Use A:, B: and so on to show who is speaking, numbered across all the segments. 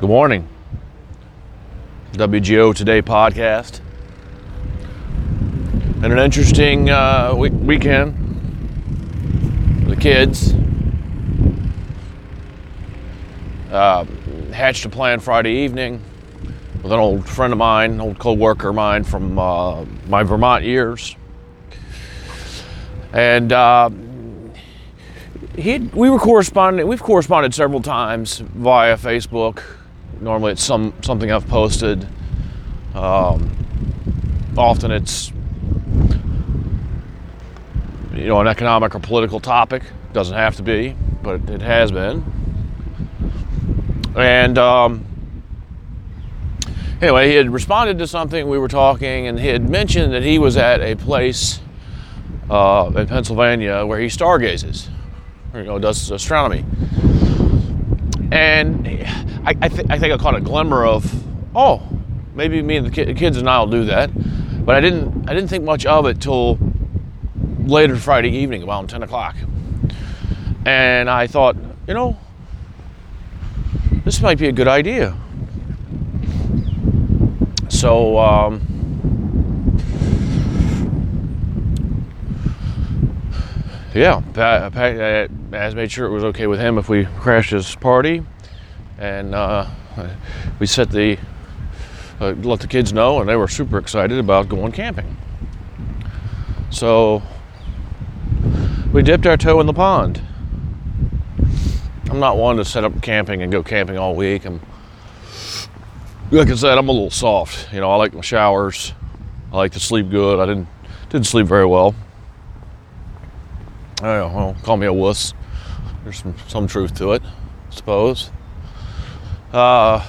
A: Good morning. WGO Today podcast. And an interesting uh, week- weekend for the kids. Uh, hatched a plan Friday evening with an old friend of mine, old co-worker of mine from uh, my Vermont years. And uh, he we were corresponding. We've corresponded several times via Facebook. Normally, it's some something I've posted. Um, often, it's you know an economic or political topic. Doesn't have to be, but it has been. And um, anyway, he had responded to something. We were talking, and he had mentioned that he was at a place uh, in Pennsylvania where he stargazes you know, does astronomy. And I, I, th- I think I caught a glimmer of, oh, maybe me and the, ki- the kids and I will do that. But I didn't, I didn't think much of it till later Friday evening, about 10 o'clock. And I thought, you know, this might be a good idea. So, um, yeah, Pat, Pat has made sure it was okay with him if we crashed his party, and uh, we set the uh, let the kids know, and they were super excited about going camping. So we dipped our toe in the pond. I'm not one to set up camping and go camping all week. I'm like I said, I'm a little soft. You know, I like my showers. I like to sleep good. I didn't didn't sleep very well. Well, call me a wuss. There's some, some truth to it, I suppose. Uh,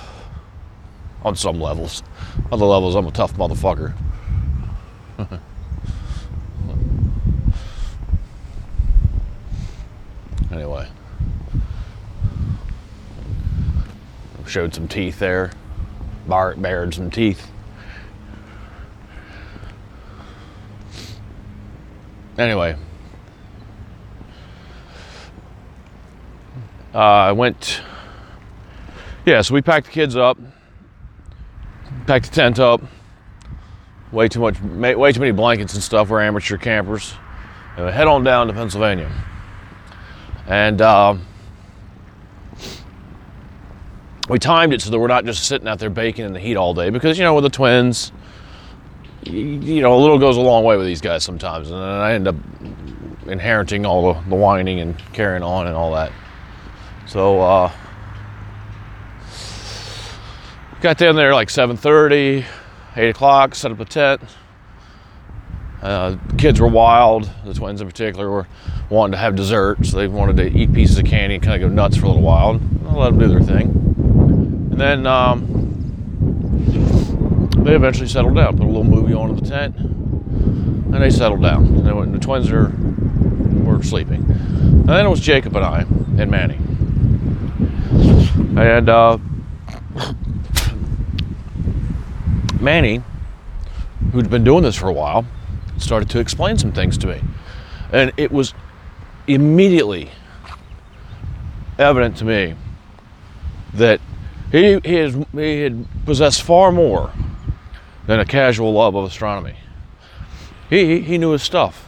A: on some levels. Other levels, I'm a tough motherfucker. anyway. Showed some teeth there. Bar- bared some teeth. Anyway. Uh, I went. Yeah, so we packed the kids up, packed the tent up. Way too much, way too many blankets and stuff. We're amateur campers, and we head on down to Pennsylvania. And um, we timed it so that we're not just sitting out there baking in the heat all day, because you know with the twins, you know a little goes a long way with these guys sometimes, and I end up inheriting all the, the whining and carrying on and all that. So uh, got down there like 7:30, 8 o'clock. Set up a tent. Uh, kids were wild. The twins in particular were wanting to have dessert, so they wanted to eat pieces of candy and kind of go nuts for a little while. I let them do their thing, and then um, they eventually settled down. Put a little movie on in the tent, and they settled down. And when the twins are were sleeping, and then it was Jacob and I and Manny. And uh, Manny, who'd been doing this for a while, started to explain some things to me. And it was immediately evident to me that he, he, has, he had possessed far more than a casual love of astronomy. He, he knew his stuff.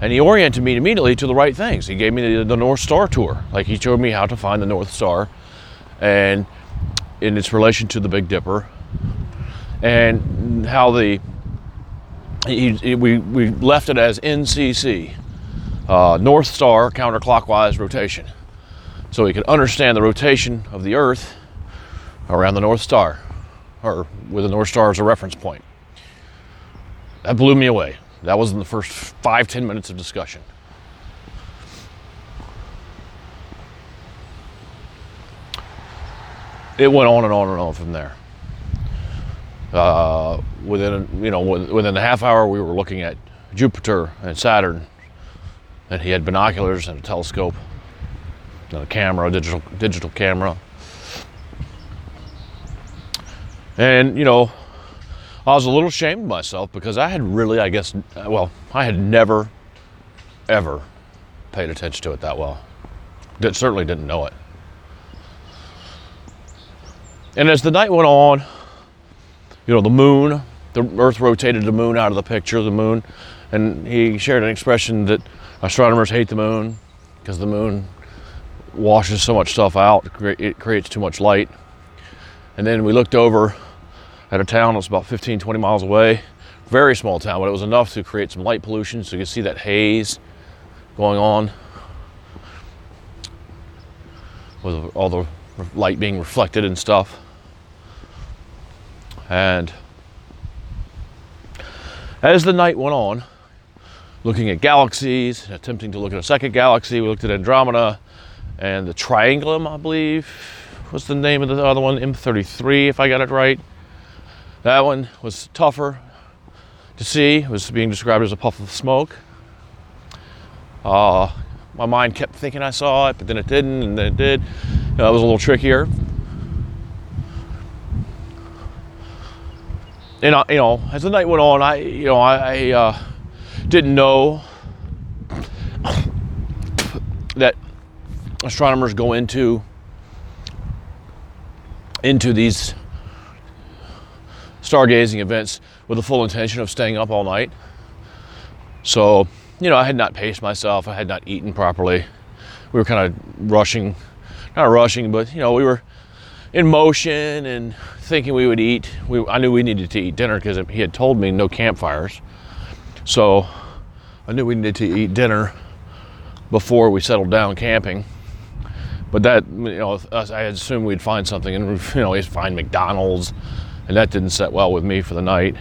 A: And he oriented me immediately to the right things. He gave me the, the North Star tour. Like he showed me how to find the North Star and in its relation to the Big Dipper and how the he, he- we, we left it as NCC, uh, North Star counterclockwise rotation. So we could understand the rotation of the Earth around the North Star, or with the North Star as a reference point. That blew me away. That was in the first five, ten minutes of discussion. It went on and on and on from there. Uh, within you know within a half hour, we were looking at Jupiter and Saturn, and he had binoculars and a telescope, and a camera, a digital digital camera, and you know I was a little ashamed of myself because I had really, I guess, well, I had never, ever paid attention to it that well. Did, certainly didn't know it. And as the night went on, you know, the moon, the Earth rotated the moon out of the picture, the moon, and he shared an expression that astronomers hate the moon because the moon washes so much stuff out, it creates too much light. And then we looked over at a town that's about 15, 20 miles away. Very small town, but it was enough to create some light pollution so you could see that haze going on with all the light being reflected and stuff. And as the night went on, looking at galaxies, attempting to look at a second galaxy, we looked at Andromeda and the Triangulum, I believe, was the name of the other one, M33, if I got it right. That one was tougher to see. It was being described as a puff of smoke. Uh, my mind kept thinking I saw it, but then it didn't, and then it did. That was a little trickier. And I, you know, as the night went on, I, you know, I, I uh, didn't know that astronomers go into into these stargazing events with the full intention of staying up all night. So you know, I had not paced myself. I had not eaten properly. We were kind of rushing, not rushing, but you know, we were in motion and thinking we would eat. We, I knew we needed to eat dinner because he had told me no campfires. So I knew we needed to eat dinner before we settled down camping. But that, you know, I had assumed we'd find something, and you know, we'd find McDonald's, and that didn't set well with me for the night.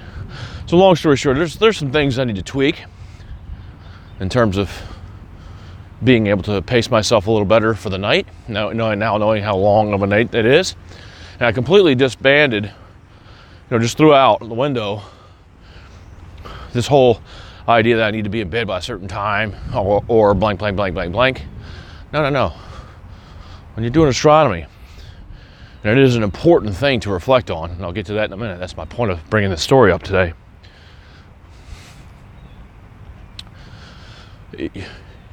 A: So long story short, there's there's some things I need to tweak in terms of being able to pace myself a little better for the night, now, now knowing how long of a night it is. And I completely disbanded, you know, just threw out the window this whole idea that I need to be in bed by a certain time or, or blank, blank, blank, blank, blank. No, no, no. When you're doing astronomy, and it is an important thing to reflect on, and I'll get to that in a minute. That's my point of bringing this story up today.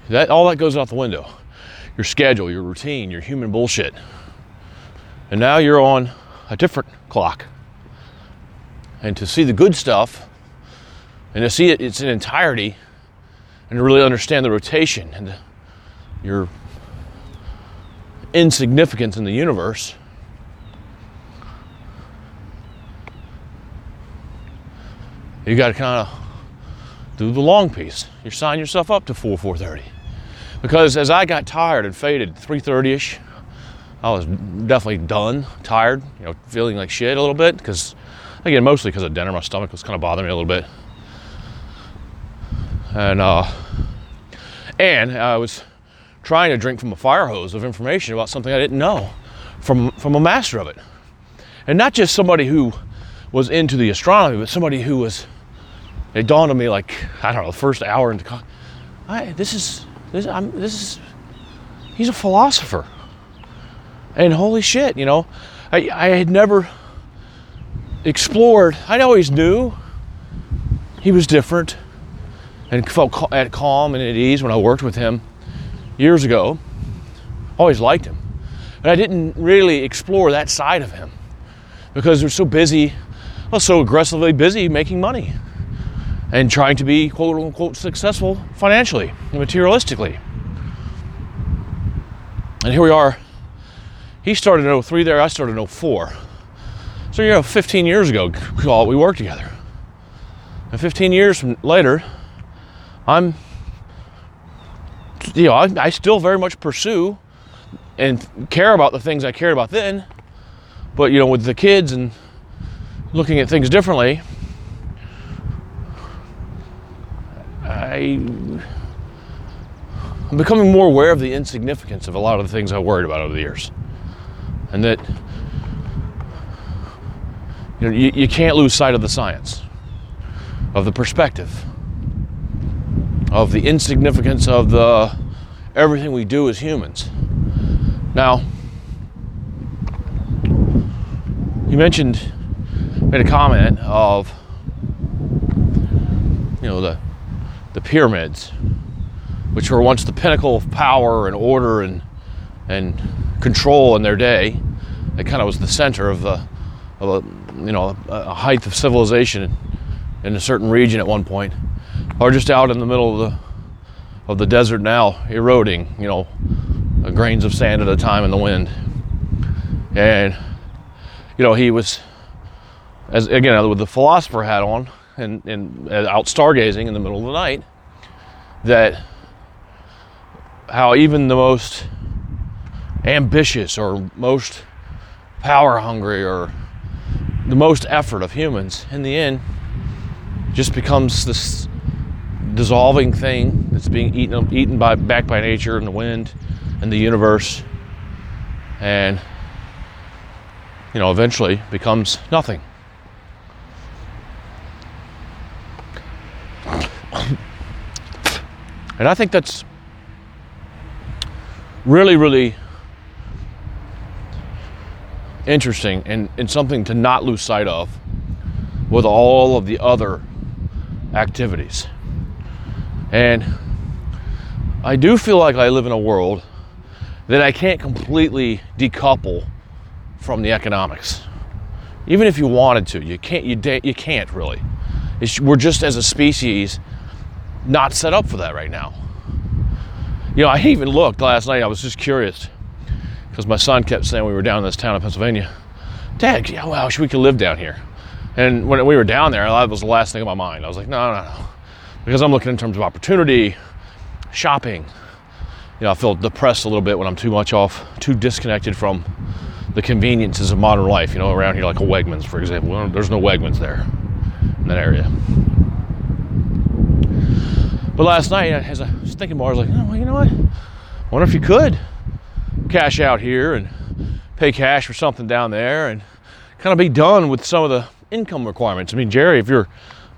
A: that all that goes out the window. Your schedule, your routine, your human bullshit. And now you're on a different clock. And to see the good stuff and to see it its in entirety and to really understand the rotation and the, your insignificance in the universe you got to kind of do the long piece. You sign yourself up to 4, 4.30. Because as I got tired and faded, 3.30ish, I was definitely done, tired, you know, feeling like shit a little bit. Because, again, mostly because of dinner, my stomach was kind of bothering me a little bit. And, uh, and I was trying to drink from a fire hose of information about something I didn't know from, from a master of it. And not just somebody who was into the astronomy, but somebody who was it dawned on me like I don't know the first hour into I, this is this I'm this is he's a philosopher and holy shit you know I I had never explored I always knew he was different and felt at calm and at ease when I worked with him years ago always liked him but I didn't really explore that side of him because we're so busy well so aggressively busy making money and trying to be quote unquote successful financially and materialistically. And here we are. He started in 03 there, I started in 04. So, you know, 15 years ago, we worked together. And 15 years later, I'm, you know, I, I still very much pursue and care about the things I cared about then. But, you know, with the kids and looking at things differently, I, I'm becoming more aware of the insignificance of a lot of the things I worried about over the years. And that you, know, you, you can't lose sight of the science, of the perspective, of the insignificance of the everything we do as humans. Now, you mentioned, made a comment of, you know, the the pyramids, which were once the pinnacle of power and order and, and control in their day, it kind of was the center of the of a you know a, a height of civilization in a certain region at one point, or just out in the middle of the of the desert now, eroding, you know, grains of sand at a time in the wind. And you know, he was as again with the philosopher hat on and, and uh, out stargazing in the middle of the night that how even the most ambitious or most power hungry or the most effort of humans in the end just becomes this dissolving thing that's being eaten eaten by back by nature and the wind and the universe. And you know eventually becomes nothing. And i think that's really really interesting and, and something to not lose sight of with all of the other activities. And I do feel like I live in a world that I can't completely decouple from the economics. Even if you wanted to, you can't. You, you can't really. It's, we're just as a species not set up for that right now. You know, I even looked last night. I was just curious because my son kept saying we were down in this town in Pennsylvania. Dad, yeah, well, I wish we could live down here. And when we were down there, that was the last thing on my mind. I was like, no, no, no. Because I'm looking in terms of opportunity, shopping. You know, I feel depressed a little bit when I'm too much off, too disconnected from the conveniences of modern life. You know, around here, like a Wegmans, for example. There's no Wegmans there in that area. But last night, as I was thinking more, I was like, oh, well, you know what? I wonder if you could cash out here and pay cash for something down there and kind of be done with some of the income requirements. I mean, Jerry, if you're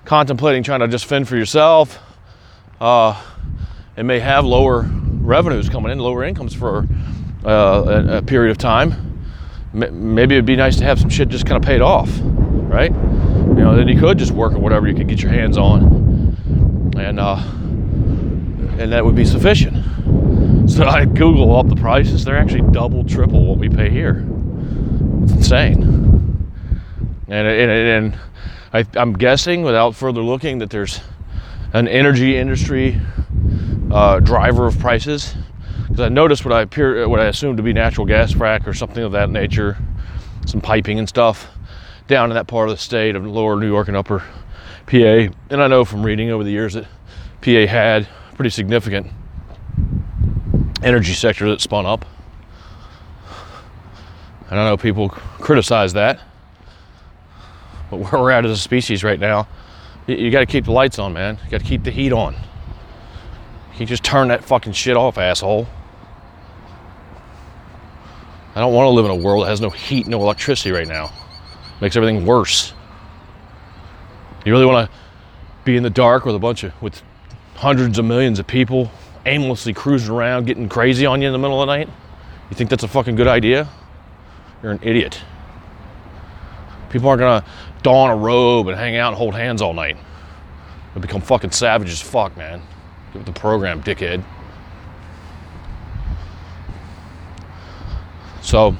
A: contemplating trying to just fend for yourself, uh, it may have lower revenues coming in, lower incomes for uh, a, a, period of time. M- maybe it'd be nice to have some shit just kind of paid off, right? You know, then you could just work at whatever you could get your hands on, and uh, and that would be sufficient. So I Google up the prices; they're actually double, triple what we pay here. It's insane and and, and I, I'm guessing, without further looking, that there's an energy industry uh, driver of prices. Because I noticed what I appear, what I assume to be natural gas frac or something of that nature, some piping and stuff down in that part of the state of lower New York and upper PA. And I know from reading over the years that PA had pretty significant energy sector that spun up. And I know people criticize that. But where we're at as a species right now, you, got to keep the lights on, man. You got to keep the heat on. You just turn that fucking shit off, asshole. I don't want to live in a world that has no heat, no electricity right now. Makes everything worse. You really want to be in the dark with a bunch of with hundreds of millions of people aimlessly cruising around, getting crazy on you in the middle of the night? You think that's a fucking good idea? You're an idiot. People aren't gonna don a robe and hang out and hold hands all night. They become fucking savage as fuck, man. With the program, dickhead. So,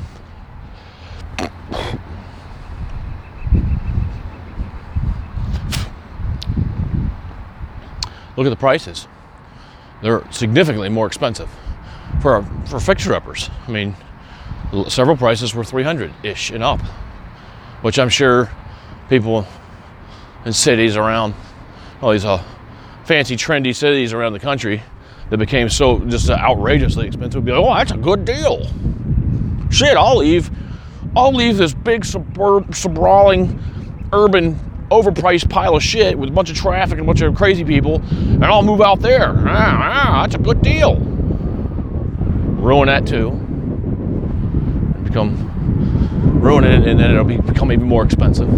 A: look at the prices. They're significantly more expensive for for fixture uppers. I mean, several prices were 300 ish and up which I'm sure people in cities around all these uh, fancy, trendy cities around the country that became so just outrageously expensive would be like, oh, that's a good deal. Shit, I'll leave. I'll leave this big suburb, sprawling, urban, overpriced pile of shit with a bunch of traffic and a bunch of crazy people, and I'll move out there. Ah, ah, that's a good deal. Ruin that too. Become ruin it, and then it'll be, become even more expensive.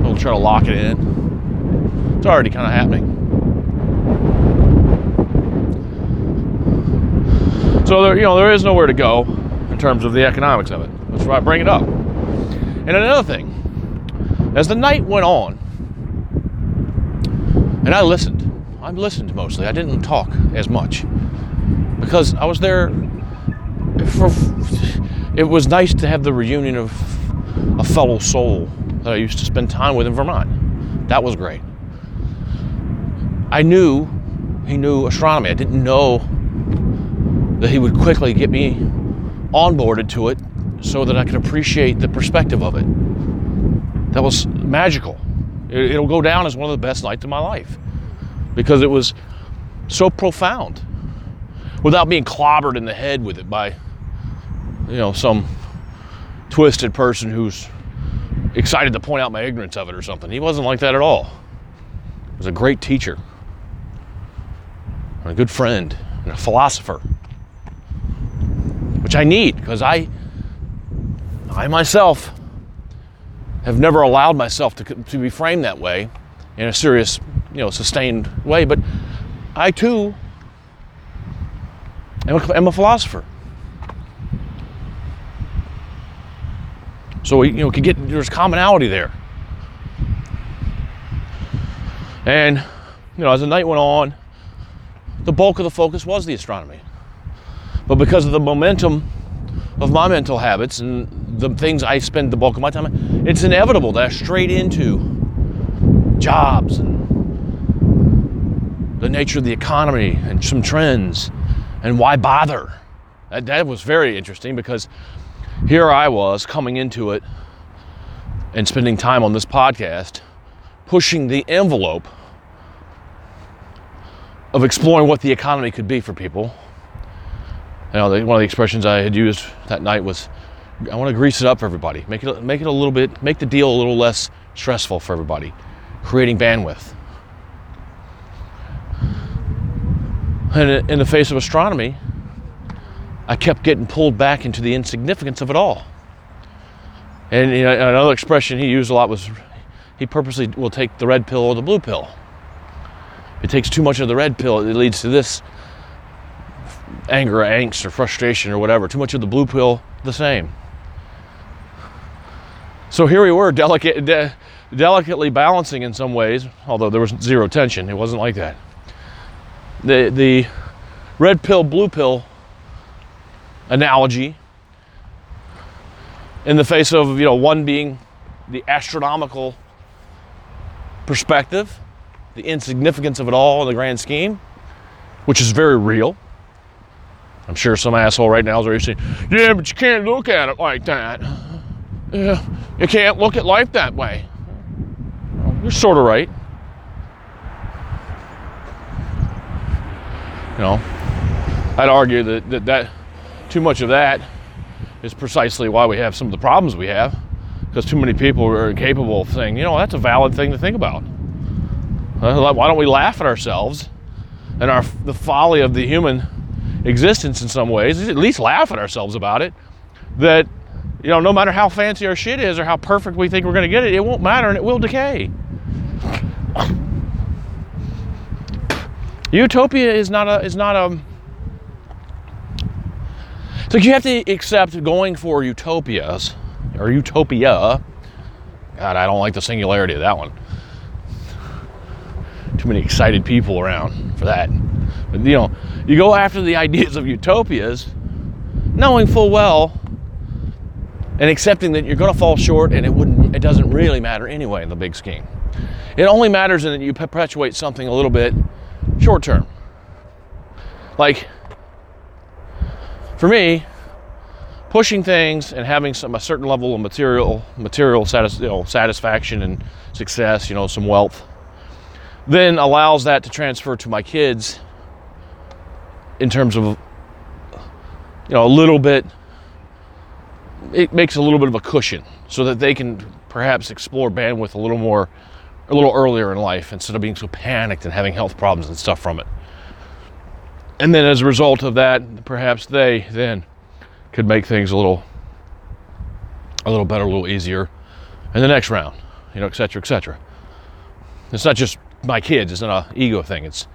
A: We'll try to lock it in. It's already kind of happening. So there, you know, there is nowhere to go in terms of the economics of it. That's why I bring it up. And another thing, as the night went on, and I listened. I listened mostly. I didn't talk as much because I was there for it was nice to have the reunion of a fellow soul that I used to spend time with in Vermont. That was great. I knew he knew astronomy. I didn't know that he would quickly get me onboarded to it so that I could appreciate the perspective of it. That was magical. It'll go down as one of the best nights of my life because it was so profound without being clobbered in the head with it by, you know, some twisted person who's excited to point out my ignorance of it or something. He wasn't like that at all. He was a great teacher, and a good friend, and a philosopher, which I need because I, I myself, have never allowed myself to, to be framed that way in a serious, you know, sustained way. But I too am a, am a philosopher. So you know, can get there's commonality there. And you know, as the night went on, the bulk of the focus was the astronomy. But because of the momentum of my mental habits and the things I spend the bulk of my time, it's inevitable that I straight into jobs and the nature of the economy and some trends and why bother. That, that was very interesting because here I was coming into it and spending time on this podcast, pushing the envelope of exploring what the economy could be for people. You know, one of the expressions I had used that night was, "I want to grease it up for everybody, make it make it a little bit, make the deal a little less stressful for everybody, creating bandwidth." And in the face of astronomy, I kept getting pulled back into the insignificance of it all. And you know, another expression he used a lot was he purposely will take the red pill or the blue pill. If it takes too much of the red pill, it leads to this anger or angst or frustration or whatever. Too much of the blue pill, the same. So here we were, delicate, de- delicately balancing in some ways, although there was zero tension. It wasn't like that. The, the red pill, blue pill analogy in the face of you know one being the astronomical perspective the insignificance of it all in the grand scheme which is very real i'm sure some asshole right now is already saying yeah but you can't look at it like that. Yeah, you can't look at life that way. You're sort of right. You know i'd argue that that, that too much of that is precisely why we have some of the problems we have because too many people are incapable of saying you know that's a valid thing to think about. Why don't we laugh at ourselves and our the folly of the human existence in some ways at least laugh at ourselves about it that you know no matter how fancy our shit is or how perfect we think we're going to get it it won't matter and it will decay utopia is not a is not a so you have to accept going for utopias or utopia. God, I don't like the singularity of that one. Too many excited people around for that. But you know, you go after the ideas of utopias, knowing full well and accepting that you're going to fall short and it wouldn't it doesn't really matter anyway in the big scheme. It only matters in that you perpetuate something a little bit short term. Like for me, pushing things and having some a certain level of material material satis, you know, satisfaction and success, you know, some wealth, then allows that to transfer to my kids in terms of you know a little bit it makes a little bit of a cushion so that they can perhaps explore bandwidth a little more a little earlier in life instead of being so panicked and having health problems and stuff from it and then as a result of that, perhaps they then could make things a little a little better, a little easier in the next round, you know, et cetera, et cetera. It's not just my kids, it's not an ego thing. It's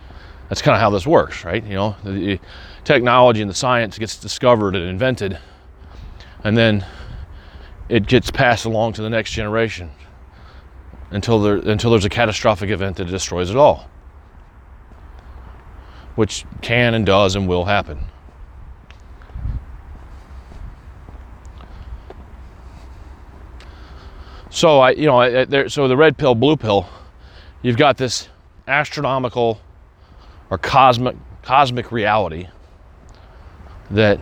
A: that's kind of how this works, right? You know, the technology and the science gets discovered and invented, and then it gets passed along to the next generation until there until there's a catastrophic event that destroys it all, which can and does and will happen. So I, you know, I, there, so the red pill, blue pill, you've got this astronomical or cosmic cosmic reality that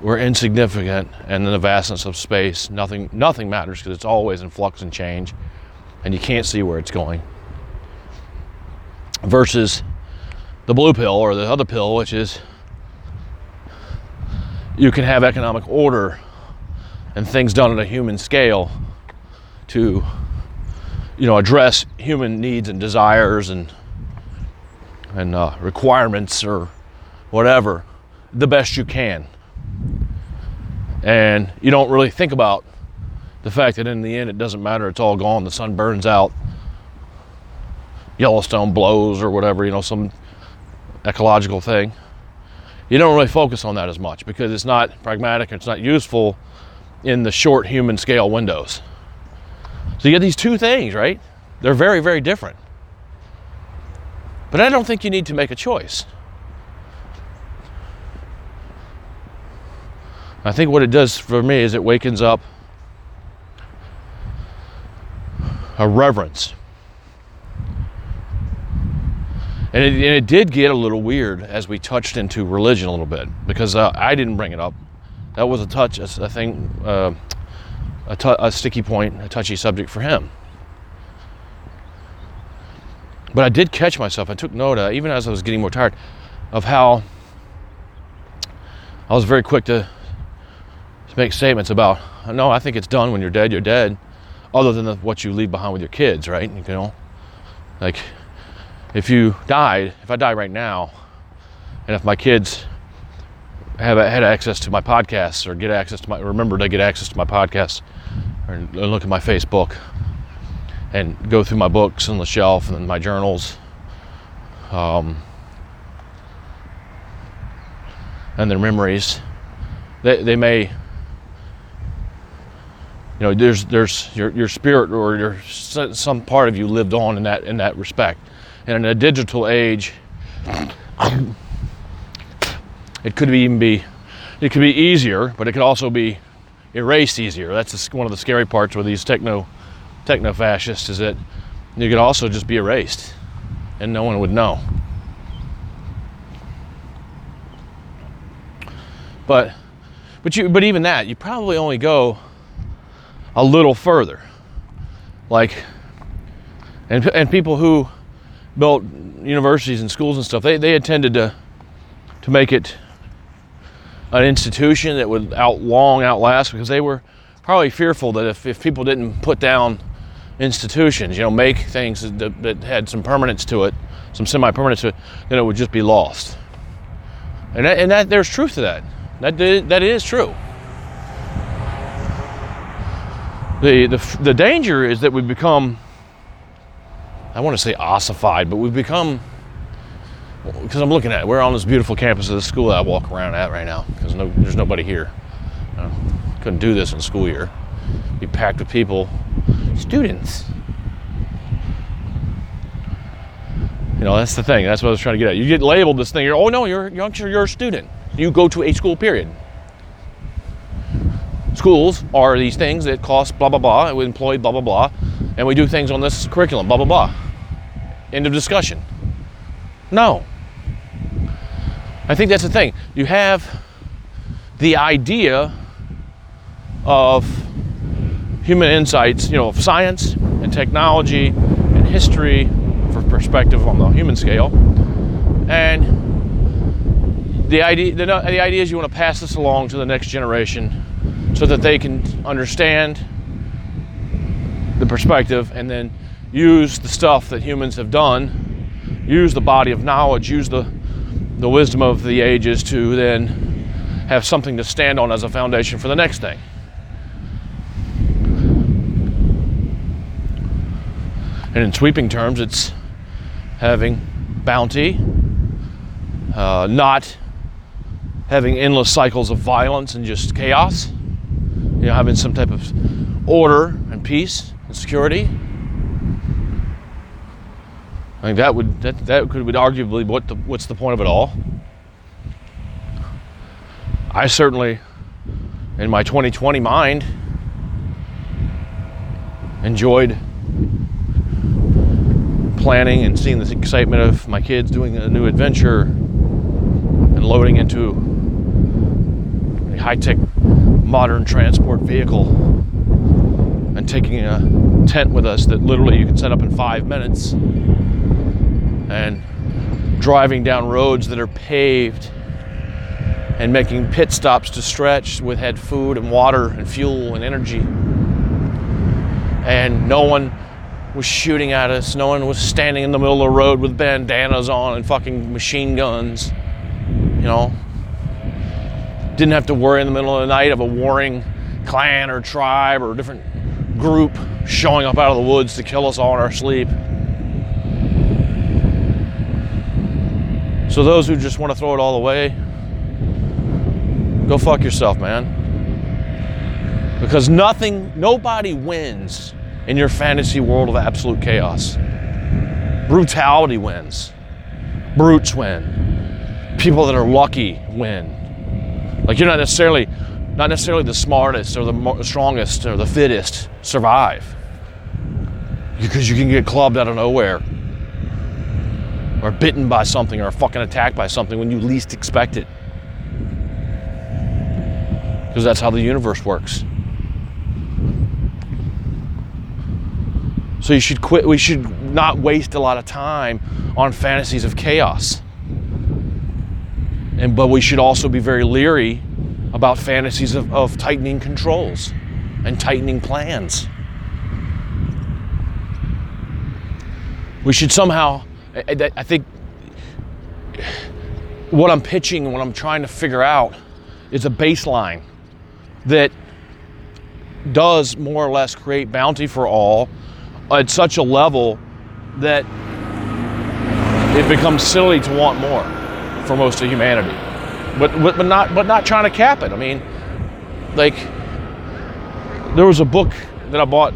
A: we're insignificant and in the vastness of space nothing nothing matters because it's always in flux and change and you can't see where it's going. Versus the blue pill or the other pill which is you can have economic order and things done at a human scale to you know address human needs and desires and and uh, requirements or whatever the best you can. And you don't really think about the fact that in the end it doesn't matter, it's all gone, the sun burns out, Yellowstone blows or whatever, you know, some ecological thing. You don't really focus on that as much because it's not pragmatic, it's not useful in the short human scale windows. So you get these two things, right? They're very, very different. But I don't think you need to make a choice. I think what it does for me is it wakens up a reverence. And it, and it, did get a little weird as we touched into religion a little bit because uh, I didn't bring it up. That was a touch, a, a thing, uh, a, t- a sticky point, a touchy subject for him. But I did catch myself. I took note, uh, even as I was getting more tired, of how I was very quick to, to make statements about, no, I think it's done. When you're dead, you're dead. Other than the, what you leave behind with your kids, right? You know, like if you died, if I die right now, and if my kids have had access to my podcasts or get access to my remember to get access to my podcasts or look at my Facebook and go through my books on the shelf and my journals. Um, and their memories. They, they may, you know, there's there's your, your spirit or your some part of you lived on in that in that respect. And in a digital age, it could even be it could be easier, but it could also be erased easier. That's one of the scary parts with these techno techno fascist is that you could also just be erased and no one would know. But but you but even that, you probably only go a little further. Like and and people who built universities and schools and stuff, they, they intended to to make it an institution that would out long outlast because they were probably fearful that if, if people didn't put down institutions, you know, make things that, that had some permanence to it, some semi-permanence to it, then it would just be lost. And that, and that there's truth to that. That that is true. The, the, the danger is that we become, I want to say ossified, but we've become, because I'm looking at it, we're on this beautiful campus of the school that I walk around at right now, because no, there's nobody here. Uh, couldn't do this in school year. Be packed with people students. You know, that's the thing. That's what I was trying to get at. You get labeled this thing. You're, oh no, you're, you're, you're a student. You go to a school, period. Schools are these things that cost blah, blah, blah. We employ blah, blah, blah. And we do things on this curriculum, blah, blah, blah. End of discussion. No. I think that's the thing. You have the idea of human insights, you know, of science and technology and history for perspective on the human scale. And the idea, the, the idea is you want to pass this along to the next generation so that they can understand the perspective and then use the stuff that humans have done, use the body of knowledge, use the, the wisdom of the ages to then have something to stand on as a foundation for the next thing. And in sweeping terms, it's having bounty, uh, not having endless cycles of violence and just chaos, you know, having some type of order and peace and security. I think that would that, that could be arguably what the, what's the point of it all. I certainly, in my 2020 mind, enjoyed planning and seeing the excitement of my kids doing a new adventure and loading into a high-tech modern transport vehicle and taking a tent with us that literally you can set up in five minutes and driving down roads that are paved and making pit stops to stretch with had food and water and fuel and energy. And no one was shooting at us no one was standing in the middle of the road with bandanas on and fucking machine guns you know didn't have to worry in the middle of the night of a warring clan or tribe or different group showing up out of the woods to kill us all in our sleep. So, those who just want to throw it all away, go fuck yourself, man. Because nothing, nobody wins in your fantasy world of absolute chaos. Brutality wins, brutes win, people that are lucky win. Like, you're not necessarily not necessarily the smartest or the strongest or the fittest survive. Because you can get clubbed out of nowhere or bitten by something or fucking attacked by something when you least expect it. Because that's how the universe works so you should quit we should not waste a lot of time on fantasies of chaos and but we should also be very leery about fantasies of, of tightening controls and tightening plans. We should somehow, I, I think, what I'm pitching, what I'm trying to figure out is a baseline that does more or less create bounty for all at such a level that it becomes silly to want more for most of humanity but but not but not trying to cap it. I mean, like there was a book that I bought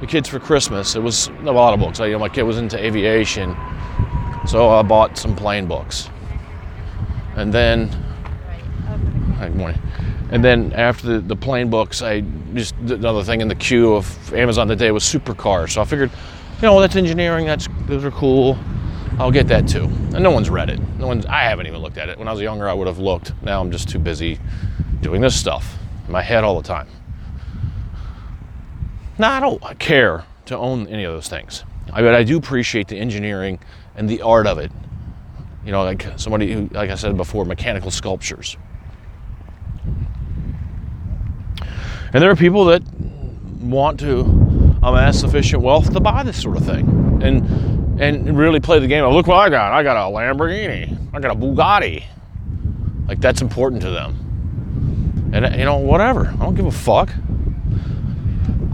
A: the kids for Christmas. It was a lot of books. I, you know, my kid was into aviation, so I bought some plane books, and then good morning. And then after the, the plane books, I just did another thing in the queue of Amazon that day was supercars. So I figured, you know, that's engineering. That's those are cool. I'll get that too. And no one's read it. No one's. I haven't even looked at it. When I was younger, I would have looked. Now I'm just too busy doing this stuff in my head all the time. Now I don't care to own any of those things. I, but I do appreciate the engineering and the art of it. You know, like somebody who, like I said before, mechanical sculptures. And there are people that want to amass sufficient wealth to buy this sort of thing. And and really play the game of look what I got. I got a Lamborghini. I got a Bugatti. Like that's important to them. And you know, whatever. I don't give a fuck.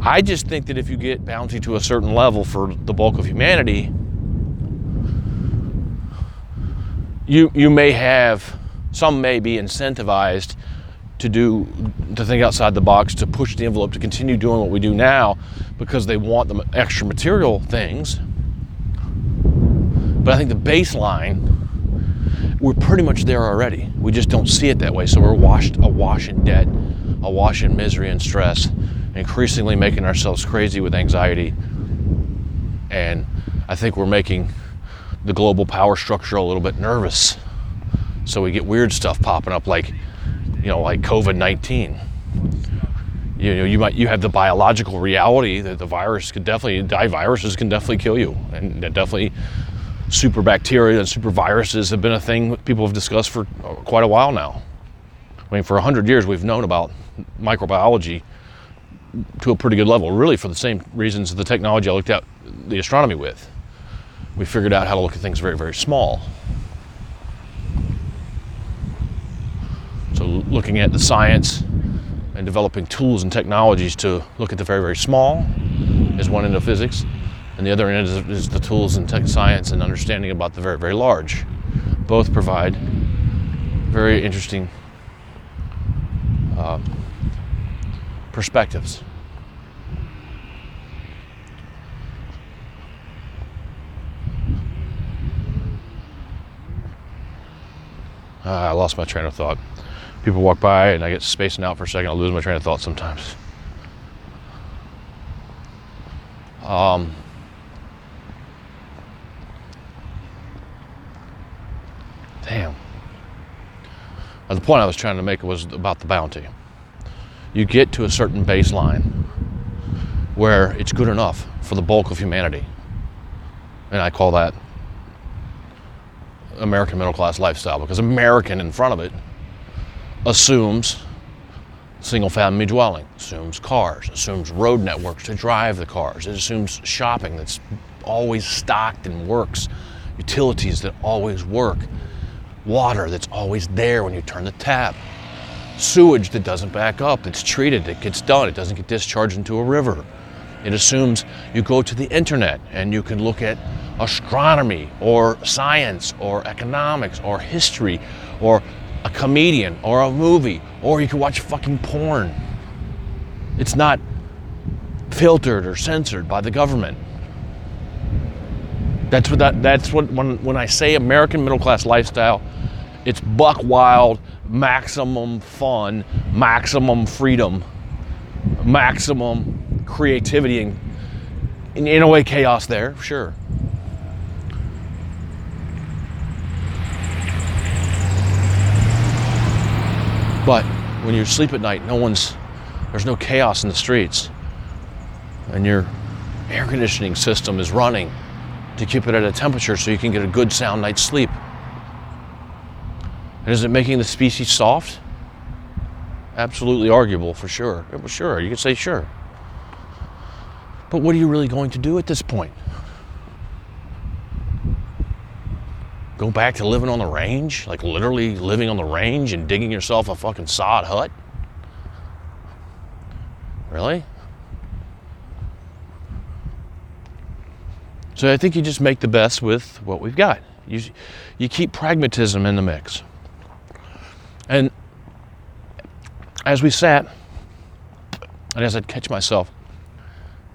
A: I just think that if you get bounty to a certain level for the bulk of humanity, you you may have some may be incentivized to do to think outside the box to push the envelope to continue doing what we do now because they want the extra material things but I think the baseline, we're pretty much there already. We just don't see it that way. So we're washed, awash in debt, awash in misery and stress, increasingly making ourselves crazy with anxiety. And I think we're making the global power structure a little bit nervous. So we get weird stuff popping up like, you know, like COVID 19 you know you might you have the biological reality that the virus could definitely die viruses can definitely kill you and definitely super bacteria and super viruses have been a thing people have discussed for uh, quite a while now. I mean, for 100 years, we've known about microbiology to a pretty good level, really for the same reasons the technology I looked at the astronomy with. We figured out how to look at things very, very small. So, looking at the science and developing tools and technologies to look at the very, very small is one end of physics and the other end is, is the tools and tech science and understanding about the very, very large. Both provide very interesting uh, perspectives. Uh, I lost my train of thought. People walk by and I get spacing out for a second. I lose my train of thought sometimes. Um, damn. The point I was trying to make was about the bounty. You get to a certain baseline where it's good enough for the bulk of humanity. And I call that American middle class lifestyle because American in front of it assumes single family dwelling, assumes cars, assumes road networks to drive the cars, it assumes shopping that's always stocked and works, utilities that always work, water that's always there when you turn the tap, sewage that doesn't back up, that's treated, it gets done, it doesn't get discharged into a river. It assumes you go to the internet and you can look at astronomy or science or economics or history or a comedian or a movie or you can watch fucking porn. It's not filtered or censored by the government. That's what that, that's what when when I say American middle class lifestyle, it's buck wild, maximum fun, maximum freedom, maximum creativity and in, in a way chaos there, sure. But when you sleep at night, no one's there's no chaos in the streets. And your air conditioning system is running to keep it at a temperature so you can get a good sound night's sleep. And is it making the species soft? Absolutely arguable for sure. Well, sure, you could say sure. But what are you really going to do at this point? Go back to living on the range? Like literally living on the range and digging yourself a fucking sod hut? Really? So I think you just make the best with what we've got. You, you keep pragmatism in the mix. And as we sat, and as I'd catch myself,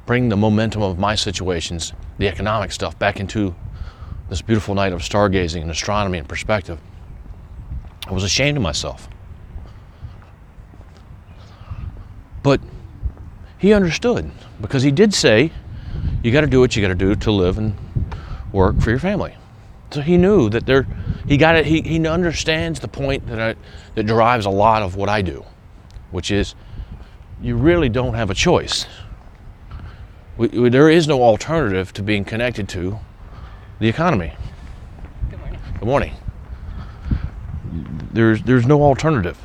A: bring the momentum of my situations, the economic stuff, back into this beautiful night of stargazing and astronomy and perspective. I was ashamed of myself. But he understood because he did say, you got to do what you got to do to live and work for your family. So he knew that there, he got it. He, he understands the point that I, that drives a lot of what I do, which is, you really don't have a choice. We, we, there is no alternative to being connected to the economy.
B: Good morning.
A: Good morning. There's there's no alternative.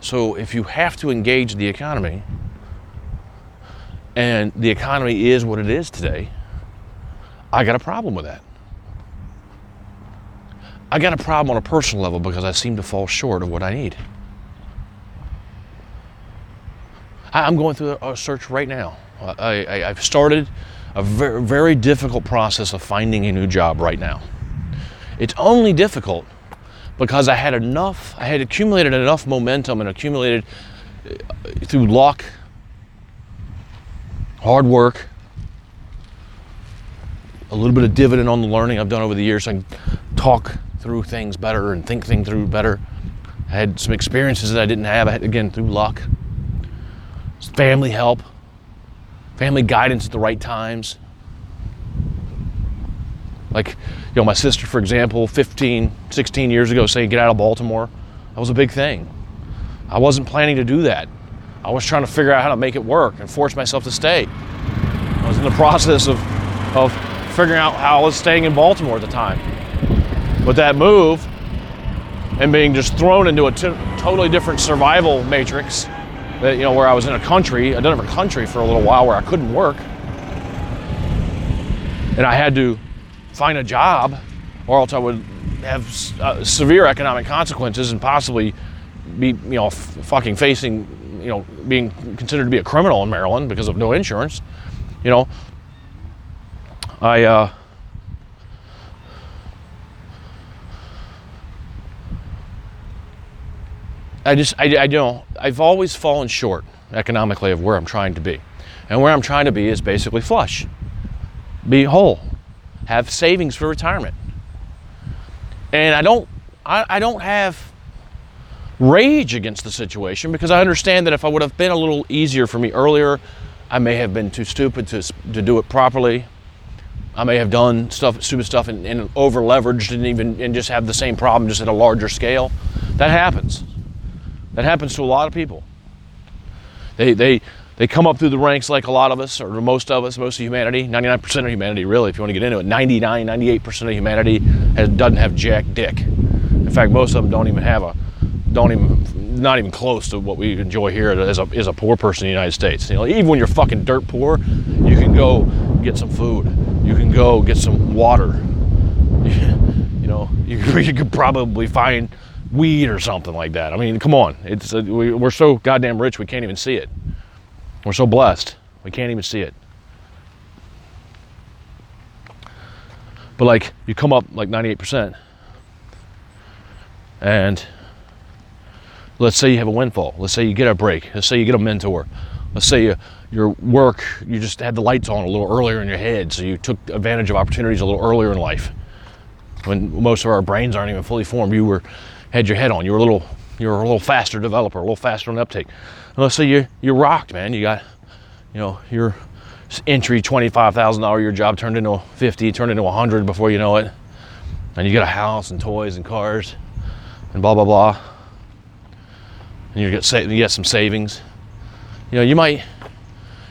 A: So if you have to engage the economy, and the economy is what it is today, I got a problem with that. I got a problem on a personal level because I seem to fall short of what I need. I'm going through a search right now. I, I, I've started a very, very difficult process of finding a new job right now. It's only difficult because I had enough, I had accumulated enough momentum and accumulated uh, through luck, hard work, a little bit of dividend on the learning I've done over the years. I can talk through things better and think things through better. I had some experiences that I didn't have, I had, again, through luck, family help family guidance at the right times. Like, you know, my sister, for example, 15, 16 years ago saying, get out of Baltimore. That was a big thing. I wasn't planning to do that. I was trying to figure out how to make it work and force myself to stay. I was in the process of, of figuring out how I was staying in Baltimore at the time. But that move and being just thrown into a t- totally different survival matrix you know, where I was in a country, a different country for a little while where I couldn't work. And I had to find a job or else I would have uh, severe economic consequences and possibly be, you know, f- fucking facing, you know, being considered to be a criminal in Maryland because of no insurance. You know, I, uh, I just, I, I know, I've always fallen short economically of where I'm trying to be. And where I'm trying to be is basically flush, be whole, have savings for retirement. And I don't, I, I don't have rage against the situation because I understand that if I would have been a little easier for me earlier, I may have been too stupid to, to do it properly. I may have done stuff, stupid stuff, and, and over leveraged, and even and just have the same problem, just at a larger scale. That happens. That happens to a lot of people. They they they come up through the ranks like a lot of us, or most of us, most of humanity, 99% of humanity, really, if you want to get into it. 99, 98% of humanity has, doesn't have jack dick. In fact, most of them don't even have a, don't even, not even close to what we enjoy here as a, as a poor person in the United States. You know, even when you're fucking dirt poor, you can go get some food. You can go get some water. You know, you, you could probably find weed or something like that. I mean, come on. It's, uh, we, we're so goddamn rich, we can't even see it. We're so blessed, we can't even see it. But like, you come up like 98%, and let's say you have a windfall. Let's say you get a break. Let's say you get a mentor. Let's say you, your work, you just had the lights on a little earlier in your head, so you took advantage of opportunities a little earlier in life. When most of our brains aren't even fully formed, you were had your head on. You were a little, you were a little faster developer, a little faster on uptake. And let's say you you rocked, man. You got, you know, your entry twenty five thousand dollar your job turned into fifty, turned into hundred before you know it, and you get a house and toys and cars, and blah blah blah. And you get you get some savings. You know, you might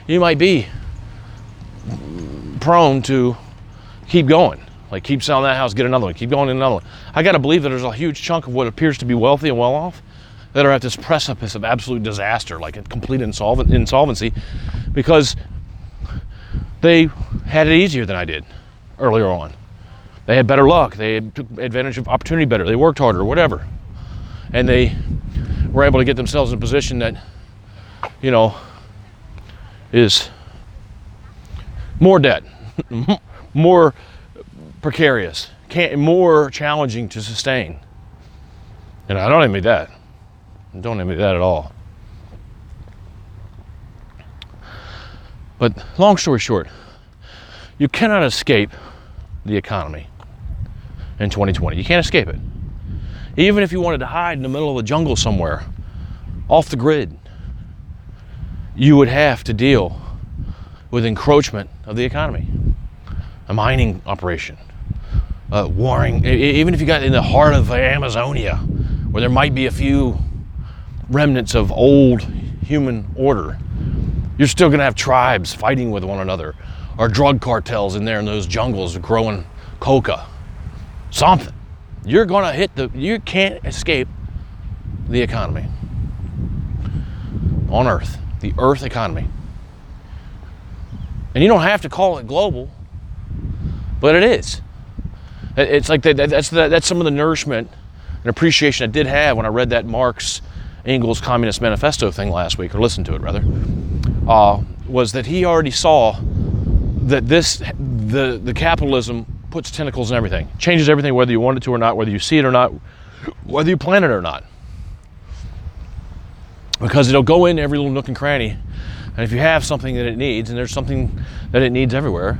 A: you might be prone to keep going. Like keep selling that house, get another one, keep going in another one. I got to believe that there's a huge chunk of what appears to be wealthy and well off that are at this precipice of absolute disaster, like a complete insolvent, insolvency, because they had it easier than I did earlier on. They had better luck. They took advantage of opportunity better. They worked harder, whatever, and they were able to get themselves in a position that, you know, is more debt, more precarious, more challenging to sustain. And I don't admit that. I don't admit that at all. But long story short, you cannot escape the economy in 2020. You can't escape it. Even if you wanted to hide in the middle of the jungle somewhere, off the grid, you would have to deal with encroachment of the economy, a mining operation, uh, warring. Even if you got in the heart of Amazonia, where there might be a few remnants of old human order, you're still going to have tribes fighting with one another, or drug cartels in there in those jungles growing coca, something. You're going to hit the. You can't escape the economy on Earth, the Earth economy. And you don't have to call it global, but it is. It's like that, that's the, that's some of the nourishment and appreciation I did have when I read that Marx Engels Communist Manifesto thing last week, or listened to it rather, uh, was that he already saw that this the the capitalism puts tentacles in everything, changes everything, whether you want it to or not, whether you see it or not, whether you plan it or not, because it'll go in every little nook and cranny, and if you have something that it needs, and there's something that it needs everywhere,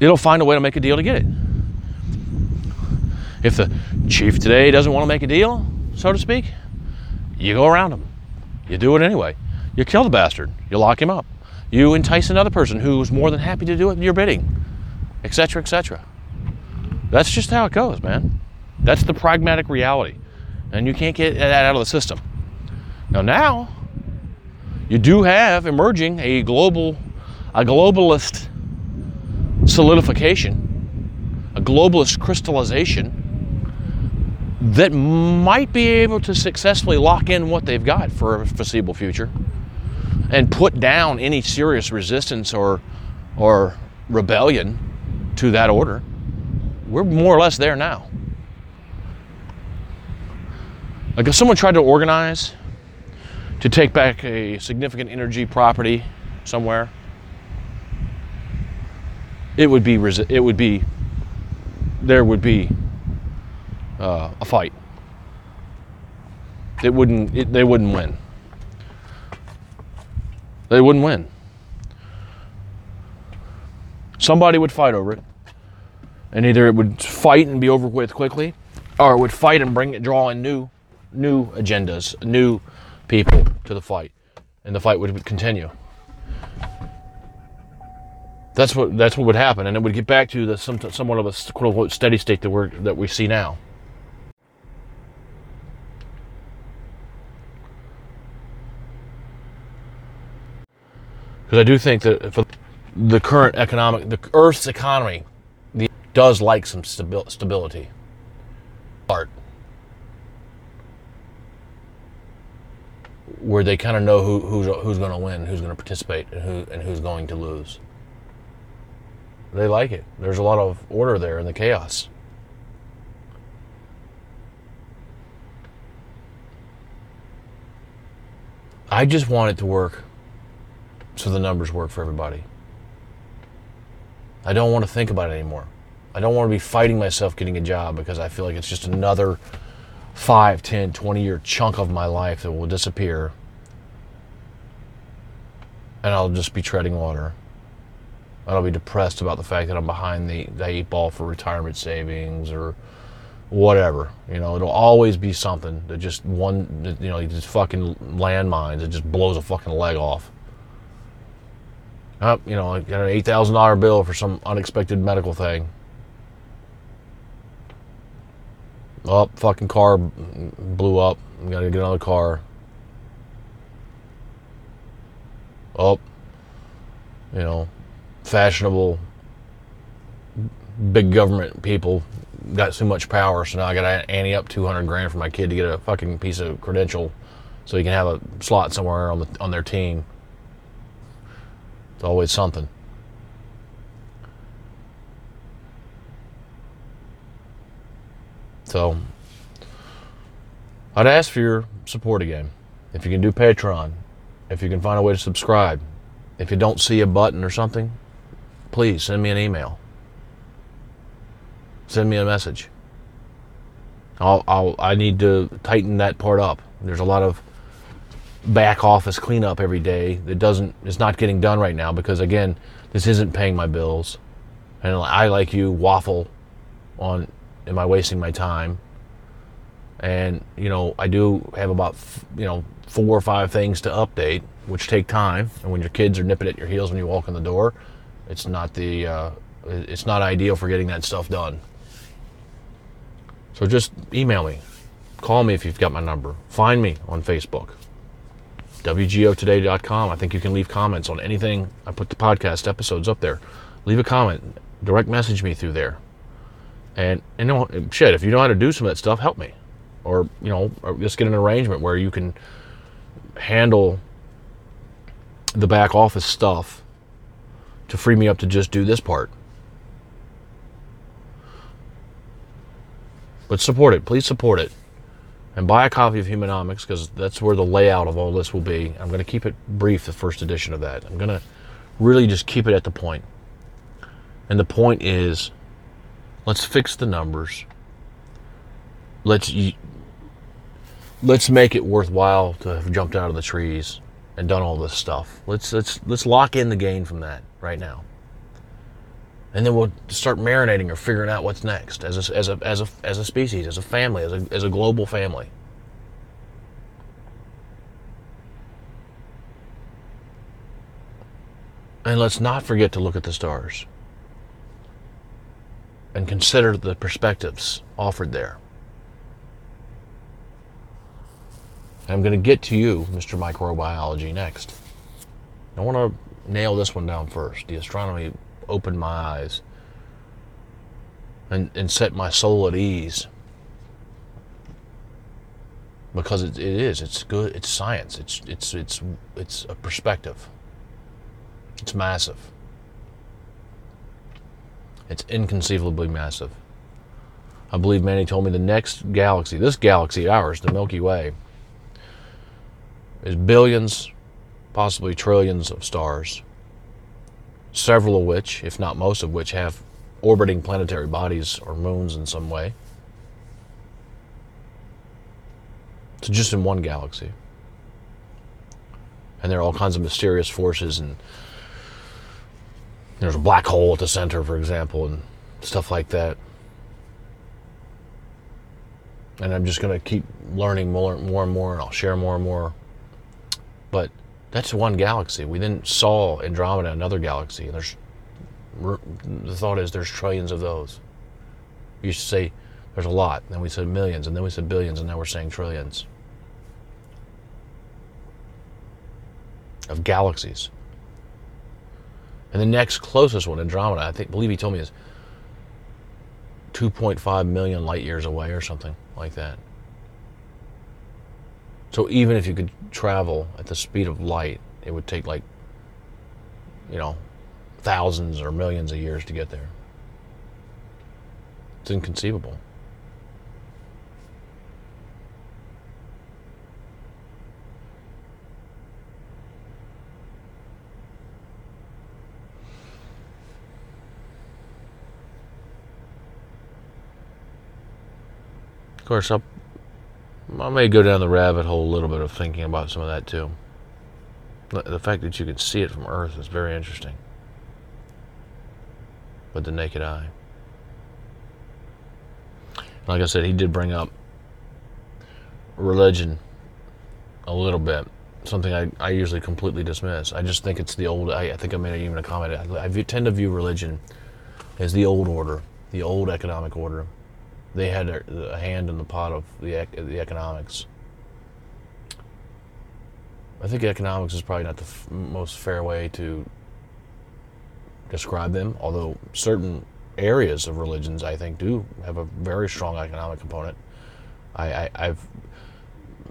A: it'll find a way to make a deal to get it. If the chief today doesn't want to make a deal, so to speak, you go around him. You do it anyway. You kill the bastard. You lock him up. You entice another person who's more than happy to do it your bidding, etc., etc. That's just how it goes, man. That's the pragmatic reality. And you can't get that out of the system. Now, now, you do have emerging a global, a globalist solidification, a globalist crystallization that might be able to successfully lock in what they've got for a foreseeable future and put down any serious resistance or or rebellion to that order. We're more or less there now. Like if someone tried to organize to take back a significant energy property somewhere, it would be it would be there would be uh, a fight. It wouldn't. It, they wouldn't win. They wouldn't win. Somebody would fight over it, and either it would fight and be over with quickly, or it would fight and bring it, draw in new, new agendas, new people to the fight, and the fight would continue. That's what that's what would happen, and it would get back to the some, somewhat of a quote unquote steady state that we that we see now. Because I do think that for the current economic, the Earth's economy, the, does like some stabi- stability. Art. Where they kind of know who, who's who's going to win, who's going to participate, and who and who's going to lose. They like it. There's a lot of order there in the chaos. I just want it to work so the numbers work for everybody. I don't want to think about it anymore. I don't want to be fighting myself getting a job because I feel like it's just another 5, 10, 20 year chunk of my life that will disappear. And I'll just be treading water. And I'll be depressed about the fact that I'm behind the, the eight ball for retirement savings or whatever. You know, it'll always be something that just one, you know, just fucking landmines. It just blows a fucking leg off. Up, you know, I got an eight thousand dollar bill for some unexpected medical thing. Oh, fucking car blew up. Got to get another car. Oh, you know, fashionable big government people got too much power, so now I got to ante up 200 grand for my kid to get a fucking piece of credential so he can have a slot somewhere on the on their team. It's always something. So, I'd ask for your support again. If you can do Patreon, if you can find a way to subscribe, if you don't see a button or something, please send me an email. Send me a message. I'll, I'll, I need to tighten that part up. There's a lot of back office cleanup every day that doesn't is not getting done right now because again, this isn't paying my bills, and I like you waffle on am I wasting my time? And you know I do have about you know four or five things to update, which take time. And when your kids are nipping at your heels when you walk in the door, it's not the uh, it's not ideal for getting that stuff done. So just email me, call me if you've got my number, find me on Facebook. WGOtoday.com. I think you can leave comments on anything. I put the podcast episodes up there. Leave a comment. Direct message me through there. And, and know, shit, if you know how to do some of that stuff, help me. Or, you know, or just get an arrangement where you can handle the back office stuff to free me up to just do this part. But support it. Please support it and buy a copy of Humanomics because that's where the layout of all this will be. I'm going to keep it brief, the first edition of that. I'm going to really just keep it at the point. And the point is let's fix the numbers. Let's let's make it worthwhile to have jumped out of the trees and done all this stuff. Let's let's let's lock in the gain from that right now and then we'll start marinating or figuring out what's next as a, as a, as a, as a species, as a family, as a, as a global family. And let's not forget to look at the stars and consider the perspectives offered there. I'm going to get to you, Mr. Microbiology, next. I want to nail this one down first the astronomy open my eyes and, and set my soul at ease. Because it, it is, it's good, it's science, it's, it's, it's, it's a perspective. It's massive. It's inconceivably massive. I believe Manny told me the next galaxy, this galaxy, ours, the Milky Way, is billions, possibly trillions of stars several of which, if not most of which, have orbiting planetary bodies or moons in some way. So just in one galaxy. And there are all kinds of mysterious forces and there's a black hole at the center, for example, and stuff like that. And I'm just going to keep learning more, more and more, and I'll share more and more. But that's one galaxy. We then saw Andromeda, another galaxy, and there's the thought is there's trillions of those. We used to say there's a lot, then we said millions, and then we said billions, and now we're saying trillions of galaxies. And the next closest one, Andromeda, I think, believe he told me is 2.5 million light years away or something like that. So even if you could travel at the speed of light, it would take like, you know, thousands or millions of years to get there. It's inconceivable. Of course, I'll, I may go down the rabbit hole a little bit of thinking about some of that too. The fact that you can see it from Earth is very interesting with the naked eye. Like I said, he did bring up religion a little bit, something I, I usually completely dismiss. I just think it's the old, I, I think I made even a comment. I, I tend to view religion as the old order, the old economic order. They had a, hand in the pot of the, the economics. I think economics is probably not the f- most fair way to describe them, although certain areas of religions I think do have a very strong economic component. I, have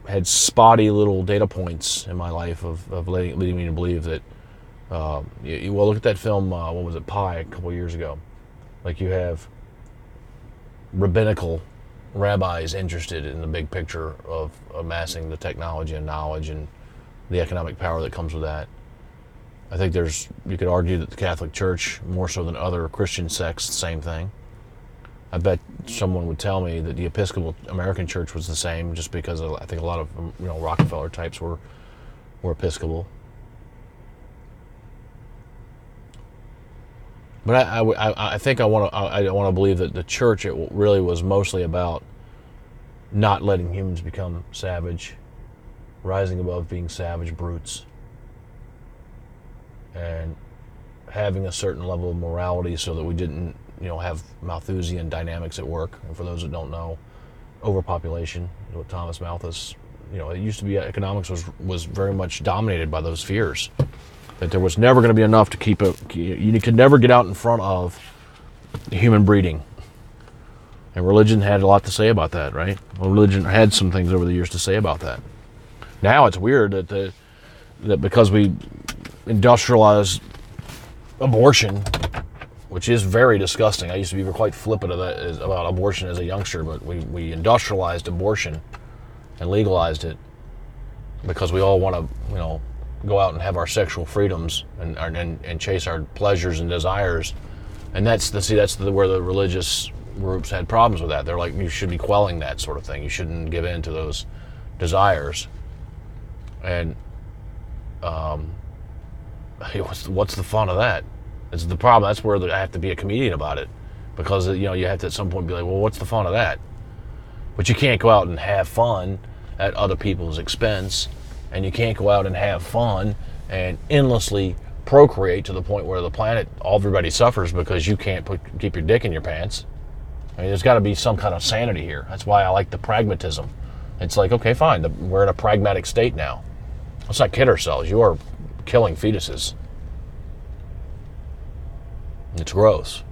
A: had spotty little data points in my life of, of leading, leading me to believe that. Uh, you, well, look at that film. Uh, what was it, Pi, a couple years ago. Like you have rabbinical rabbis interested in the big picture of amassing the technology and knowledge and the economic power that comes with that. I think there's, you could argue that the Catholic Church, more so than other Christian sects, the same thing. I bet someone would tell me that the Episcopal American Church was the same, just because I think a lot of you know Rockefeller types were were Episcopal. But I, I, I think I want to I want to believe that the church it really was mostly about not letting humans become savage, rising above being savage brutes and having a certain level of morality so that we didn't, you know, have Malthusian dynamics at work. And for those that don't know, overpopulation, what Thomas Malthus, you know, it used to be economics was was very much dominated by those fears that there was never going to be enough to keep it. you could never get out in front of human breeding. And religion had a lot to say about that, right? Well, religion had some things over the years to say about that. Now it's weird that the that because we industrialized abortion, which is very disgusting. I used to be quite flippant about abortion as a youngster, but we, we industrialized abortion and legalized it because we all want to, you know, go out and have our sexual freedoms and, and, and chase our pleasures and desires. And that's the see that's the, where the religious groups had problems with that. They're like you should be quelling that sort of thing. You shouldn't give in to those desires. And um, what's what's the fun of that? It's the problem. That's where I have to be a comedian about it, because you know you have to at some point be like, well, what's the fun of that? But you can't go out and have fun at other people's expense, and you can't go out and have fun and endlessly procreate to the point where the planet, everybody suffers because you can't put, keep your dick in your pants. I mean, there's got to be some kind of sanity here. That's why I like the pragmatism. It's like, okay, fine, the, we're in a pragmatic state now. Let's not kid ourselves. You are killing fetuses. It's gross.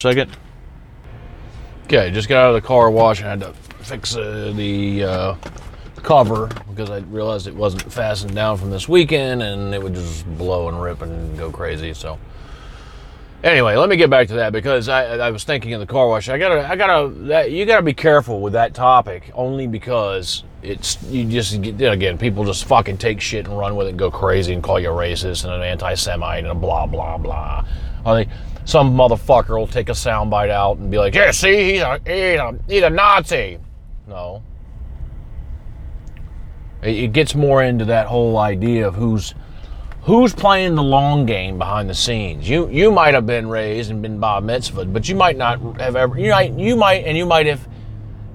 A: Second. Okay, just got out of the car wash and had to fix uh, the uh, cover because I realized it wasn't fastened down from this weekend and it would just blow and rip and go crazy. So anyway, let me get back to that because I, I was thinking in the car wash. I gotta, I gotta, that, you gotta be careful with that topic only because it's you just get, again people just fucking take shit and run with it and go crazy and call you a racist and an anti-Semite and a blah blah blah. I think some motherfucker will take a soundbite out and be like, "Yeah, see, he's a he's a, he's a Nazi." No. It, it gets more into that whole idea of who's who's playing the long game behind the scenes. You you might have been raised and been bar mitzvah, but you might not have ever. You might you might and you might have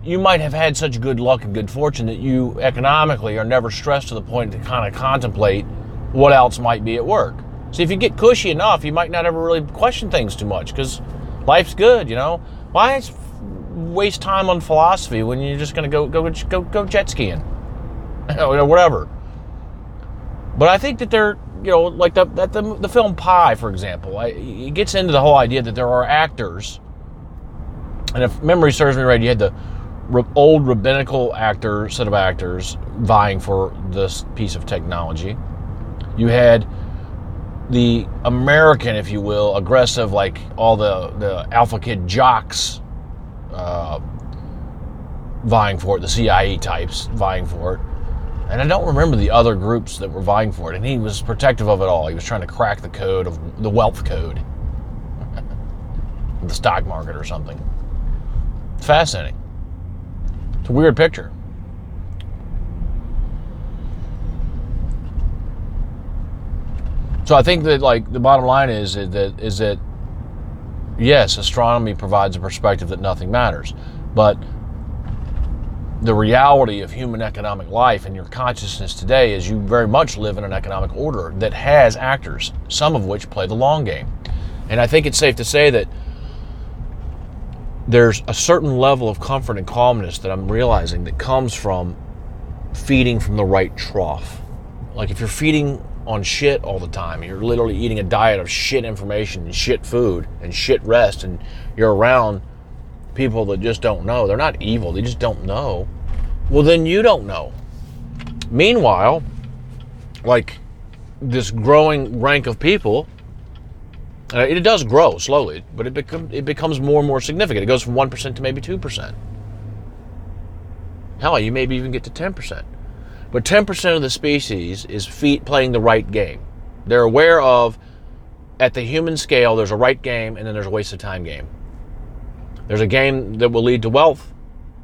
A: you might have had such good luck and good fortune that you economically are never stressed to the point to kind of contemplate what else might be at work. See, if you get cushy enough, you might not ever really question things too much because life's good, you know. Why waste time on philosophy when you're just going to go go go go jet skiing, or whatever. But I think that they're you know like the that the, the film Pi, for example, I, it gets into the whole idea that there are actors, and if memory serves me right, you had the old rabbinical actor set of actors vying for this piece of technology. You had the American, if you will, aggressive, like all the, the alpha kid jocks uh, vying for it, the CIA types vying for it. And I don't remember the other groups that were vying for it. And he was protective of it all. He was trying to crack the code of the wealth code, the stock market or something. Fascinating. It's a weird picture. So I think that like the bottom line is, that is that yes, astronomy provides a perspective that nothing matters, but the reality of human economic life and your consciousness today is you very much live in an economic order that has actors, some of which play the long game. And I think it's safe to say that there's a certain level of comfort and calmness that I'm realizing that comes from feeding from the right trough. Like if you're feeding on shit all the time, you're literally eating a diet of shit information and shit food and shit rest, and you're around people that just don't know. They're not evil, they just don't know. Well, then you don't know. Meanwhile, like this growing rank of people uh, it does grow slowly, but it, become, it becomes more and more significant. It goes from 1% to maybe 2%. Hell, you maybe even get to 10%. But 10% of the species is feet playing the right game. They're aware of, at the human scale, there's a right game and then there's a waste of time game. There's a game that will lead to wealth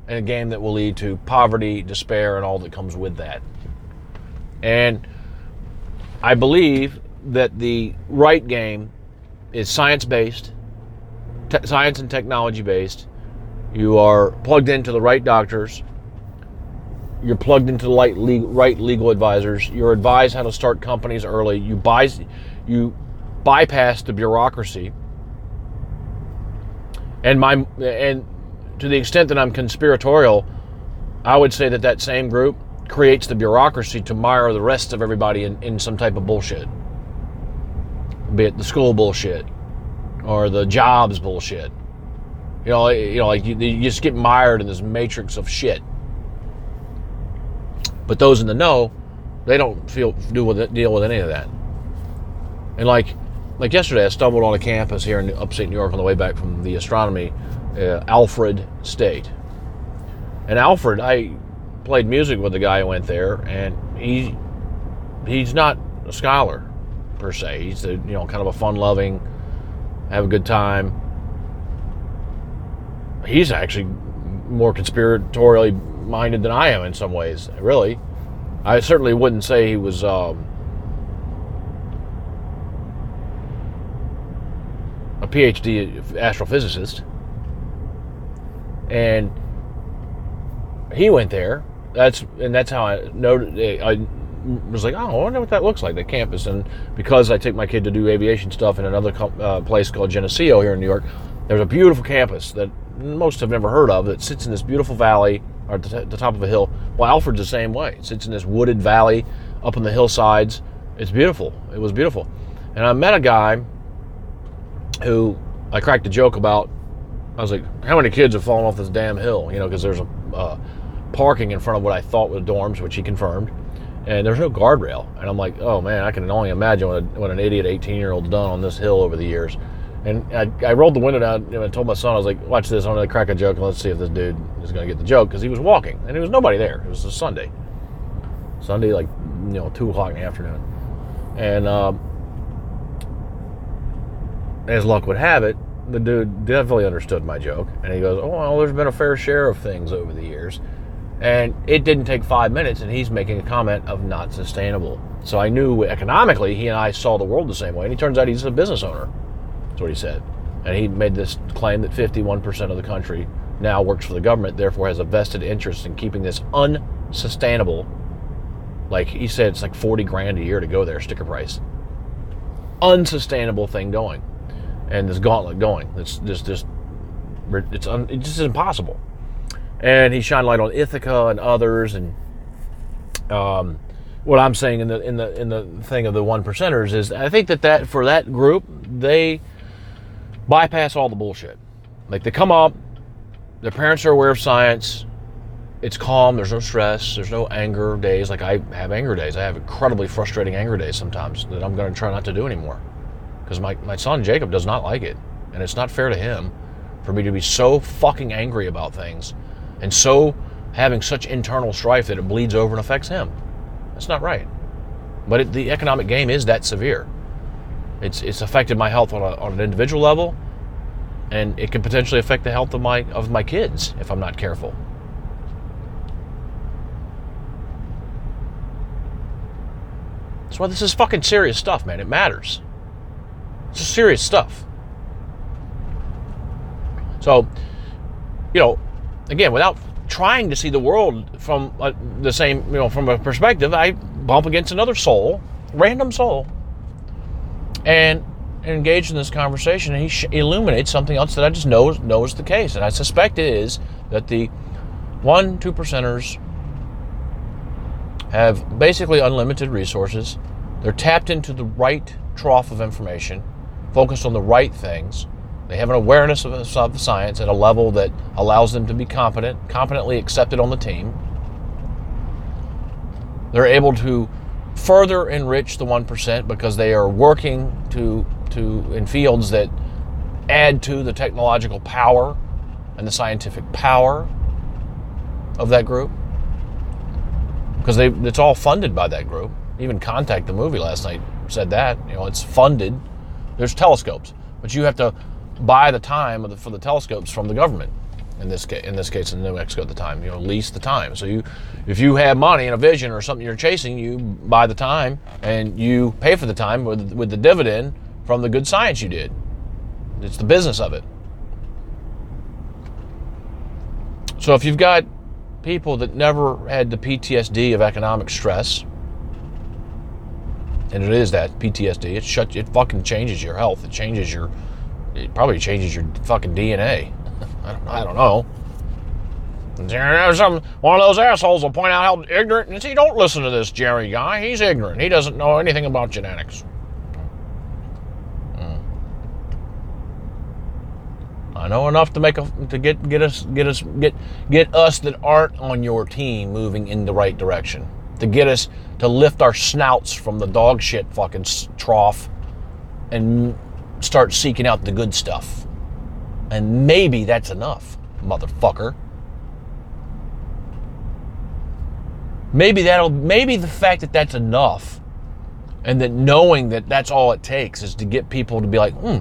A: and a game that will lead to poverty, despair, and all that comes with that. And I believe that the right game is science based, te- science and technology based. You are plugged into the right doctors. You're plugged into the right legal, right legal advisors. You're advised how to start companies early. You buy, you bypass the bureaucracy. And my and to the extent that I'm conspiratorial, I would say that that same group creates the bureaucracy to mire the rest of everybody in, in some type of bullshit be it the school bullshit or the jobs bullshit. You know, you know, like you, you just get mired in this matrix of shit. But those in the know, they don't feel do with it, deal with any of that. And like, like yesterday, I stumbled on a campus here in upstate New York on the way back from the astronomy, uh, Alfred State. And Alfred, I played music with the guy who went there, and he he's not a scholar per se. He's a, you know kind of a fun-loving, have a good time. He's actually more conspiratorially minded than I am in some ways. Really, I certainly wouldn't say he was. Um, a PhD astrophysicist, and he went there. That's and that's how I noted. I was like, oh, I wonder what that looks like, the campus. And because I take my kid to do aviation stuff in another uh, place called Geneseo here in New York, there's a beautiful campus that most have never heard of that sits in this beautiful valley or at the, top of a hill. Well, Alfred's the same way. It sits in this wooded valley up on the hillsides. It's beautiful. It was beautiful. And I met a guy who I cracked a joke about. I was like, "How many kids have fallen off this damn hill?" You know, because there's a uh, parking in front of what I thought was dorms, which he confirmed, and there's no guardrail. And I'm like, "Oh man, I can only imagine what, a, what an idiot 18 year old's done on this hill over the years." And I, I rolled the window down and I told my son, I was like, "Watch this! I'm gonna crack a joke and let's see if this dude is gonna get the joke." Because he was walking and there was nobody there. It was a Sunday, Sunday like you know two o'clock in the afternoon, and. Uh, as luck would have it, the dude definitely understood my joke. And he goes, Oh, well, there's been a fair share of things over the years. And it didn't take five minutes, and he's making a comment of not sustainable. So I knew economically he and I saw the world the same way. And he turns out he's a business owner. What he said. And he made this claim that 51% of the country now works for the government, therefore has a vested interest in keeping this unsustainable. Like he said, it's like 40 grand a year to go there, sticker price. Unsustainable thing going and this gauntlet going. It's just just it's un, it's just impossible. And he shined light on Ithaca and others, and um, what I'm saying in the in the in the thing of the one percenters is I think that that for that group they bypass all the bullshit. Like they come up, their parents are aware of science. It's calm. There's no stress. There's no anger days. Like I have anger days. I have incredibly frustrating anger days sometimes that I'm going to try not to do anymore because my, my son Jacob does not like it. And it's not fair to him for me to be so fucking angry about things and so having such internal strife that it bleeds over and affects him. That's not right. But it, the economic game is that severe. It's, it's affected my health on, a, on an individual level, and it could potentially affect the health of my of my kids if I'm not careful. That's why this is fucking serious stuff, man. It matters. It's serious stuff. So, you know, again, without trying to see the world from uh, the same, you know, from a perspective, I bump against another soul, random soul, and engage in this conversation. And he sh- illuminates something else that I just know knows the case, and I suspect it is that the one two percenters have basically unlimited resources. They're tapped into the right trough of information focused on the right things. They have an awareness of, of science at a level that allows them to be competent, competently accepted on the team. They're able to further enrich the 1% because they are working to, to in fields that add to the technological power and the scientific power of that group because they it's all funded by that group. Even Contact the movie last night said that you know it's funded there's telescopes, but you have to buy the time the, for the telescopes from the government. In this case, in this case, in New Mexico at the time, you know, lease the time. So you, if you have money and a vision or something you're chasing, you buy the time and you pay for the time with with the dividend from the good science you did. It's the business of it. So if you've got people that never had the PTSD of economic stress, and it is that PTSD. It shut. It fucking changes your health. It changes your. It probably changes your fucking DNA. I don't. I don't know. Some one of those assholes will point out how ignorant. And see, don't listen to this Jerry guy. He's ignorant. He doesn't know anything about genetics. Hmm. I know enough to make a to get get us get us get get us that aren't on your team moving in the right direction to get us to lift our snouts from the dog shit fucking trough and start seeking out the good stuff. And maybe that's enough, motherfucker. Maybe that'll maybe the fact that that's enough and that knowing that that's all it takes is to get people to be like, "Hmm,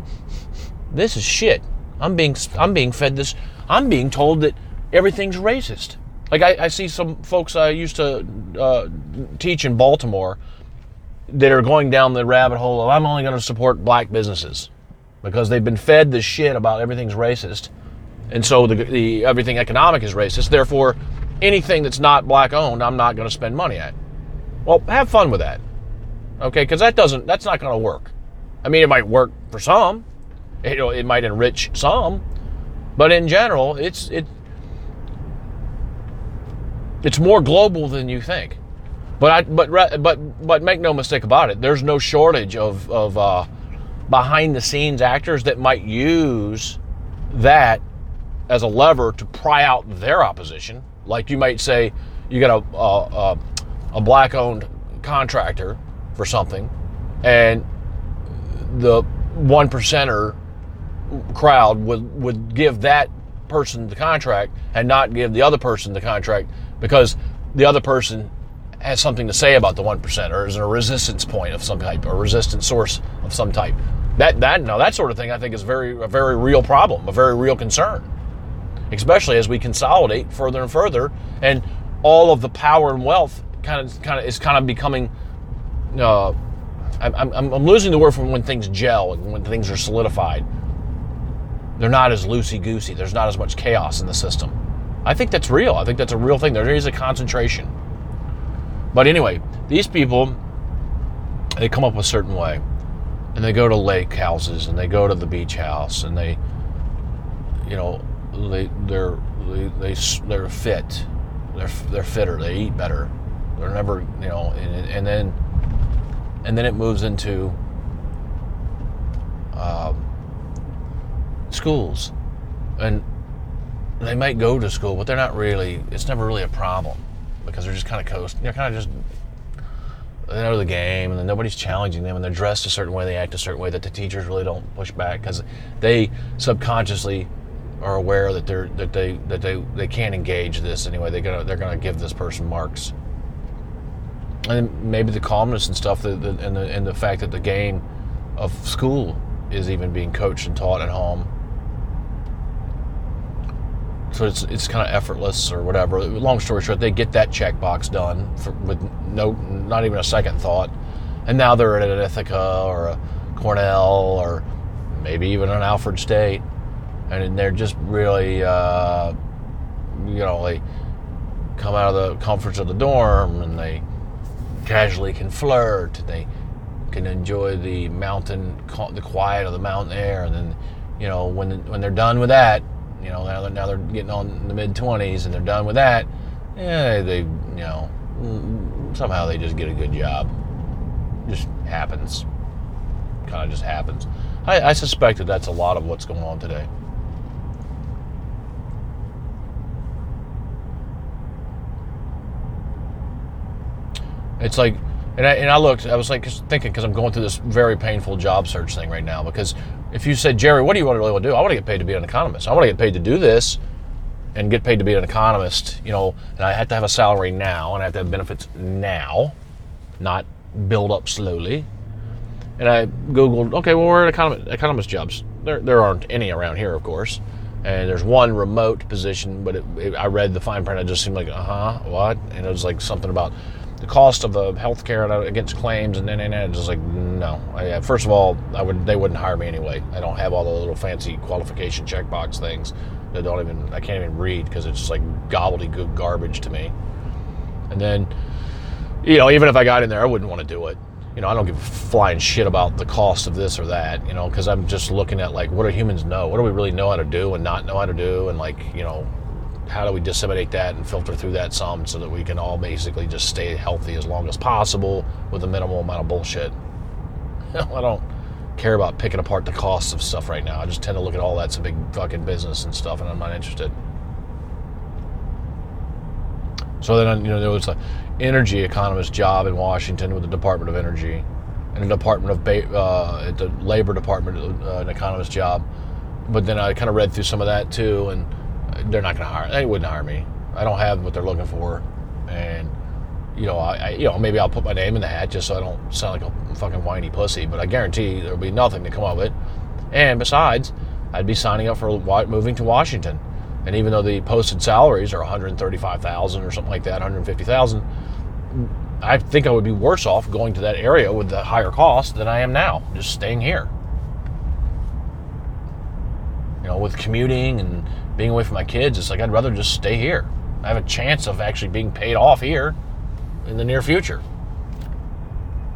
A: this is shit. I'm being I'm being fed this. I'm being told that everything's racist." Like I, I see some folks I used to uh, teach in Baltimore that are going down the rabbit hole of I'm only going to support black businesses because they've been fed this shit about everything's racist, and so the, the everything economic is racist. Therefore, anything that's not black owned, I'm not going to spend money at. Well, have fun with that, okay? Because that doesn't that's not going to work. I mean, it might work for some, it, it might enrich some, but in general, it's it it's more global than you think. But I, but but but make no mistake about it. There's no shortage of of uh, behind the scenes actors that might use that as a lever to pry out their opposition. Like you might say, you got a, a, a black owned contractor for something, and the one percenter crowd would, would give that person the contract and not give the other person the contract because the other person has something to say about the one percent or is a resistance point of some type, a resistance source of some type. That that now that sort of thing I think is very a very real problem, a very real concern, especially as we consolidate further and further, and all of the power and wealth kind of kind of is kind of becoming. Uh, I'm, I'm, I'm losing the word from when things gel and when things are solidified. They're not as loosey goosey. There's not as much chaos in the system. I think that's real. I think that's a real thing. There is a concentration. But anyway, these people, they come up a certain way. And they go to lake houses and they go to the beach house and they, you know, they, they're, they, they, they're fit. They're, they're fitter. They eat better. They're never, you know, and, and then, and then it moves into um, schools. And they might go to school, but they're not really, it's never really a problem because they're just kind of coast, they're kind of just they know the game, and then nobody's challenging them, and they're dressed a certain way, they act a certain way that the teachers really don't push back because they subconsciously are aware that they're that they that they they can't engage this anyway. They're gonna they're gonna give this person marks, and maybe the calmness and stuff, and the and the fact that the game of school is even being coached and taught at home so it's it's kind of effortless or whatever. Long story short, they get that checkbox done for, with no not even a second thought, and now they're at an Ithaca or a Cornell or maybe even an Alfred State, and they're just really uh, you know they come out of the comforts of the dorm and they casually can flirt. They can enjoy the mountain, the quiet of the mountain air, and then you know when when they're done with that you know, now they're, now they're getting on the mid 20s and they're done with that. Yeah, they, you know, mm, somehow they just get a good job. Just happens. Kind of just happens. I, I suspect that that's a lot of what's going on today. It's like, and I, and I looked, I was like thinking, because I'm going through this very painful job search thing right now, because if you said, Jerry, what do you want to really want to do? I want to get paid to be an economist. I want to get paid to do this and get paid to be an economist, you know, and I have to have a salary now and I have to have benefits now, not build up slowly. And I Googled, okay, well, where are economist, economist jobs? There, there aren't any around here, of course. And there's one remote position, but it, it, I read the fine print. It just seemed like, uh huh, what? And it was like something about the cost of the health care uh, against claims and then and, and just like no. I, uh, first of all i would they wouldn't hire me anyway. I don't have all the little fancy qualification checkbox things that don't even i can't even read because it's just like gobbledygook garbage to me. And then you know even if i got in there i wouldn't want to do it. You know i don't give a flying shit about the cost of this or that you know because i'm just looking at like what do humans know? What do we really know how to do and not know how to do? And like you know how do we disseminate that and filter through that some so that we can all basically just stay healthy as long as possible with a minimal amount of bullshit. I don't care about picking apart the costs of stuff right now. I just tend to look at all that's a big fucking business and stuff, and I'm not interested. So then, you know, there was an energy economist job in Washington with the Department of Energy, and a Department of ba- uh, the Labor Department, uh, an economist job. But then I kind of read through some of that too, and they're not going to hire. They wouldn't hire me. I don't have what they're looking for, and you know, I, I, you know maybe I'll put my name in the hat just so I don't sound like a fucking whiny pussy. But I guarantee there'll be nothing to come of it. And besides, I'd be signing up for moving to Washington, and even though the posted salaries are 135,000 or something like that, 150,000. I think I would be worse off going to that area with the higher cost than I am now, just staying here. You know, with commuting and being away from my kids, it's like I'd rather just stay here. I have a chance of actually being paid off here in the near future.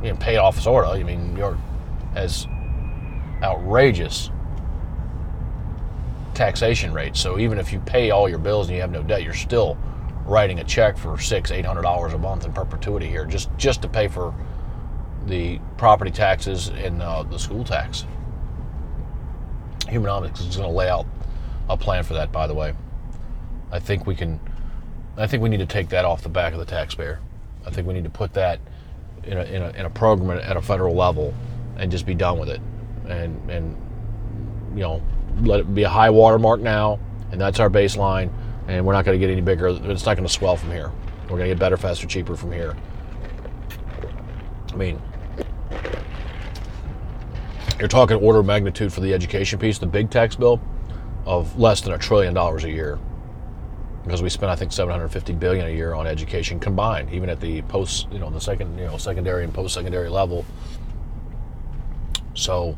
A: You know, paid off sort of. I mean, you're as outrageous taxation rates. So even if you pay all your bills and you have no debt, you're still writing a check for six, eight hundred dollars a month in perpetuity here, just just to pay for the property taxes and uh, the school tax. Humanomics is going to lay out a plan for that. By the way, I think we can. I think we need to take that off the back of the taxpayer. I think we need to put that in a, in a, in a program at a federal level and just be done with it. And and you know, let it be a high water mark now, and that's our baseline. And we're not going to get any bigger. It's not going to swell from here. We're going to get better, faster, cheaper from here. I mean, you're talking order of magnitude for the education piece, the big tax bill of less than a trillion dollars a year because we spend I think 750 billion a year on education combined, even at the post, you know, the second, you know, secondary and post-secondary level. So,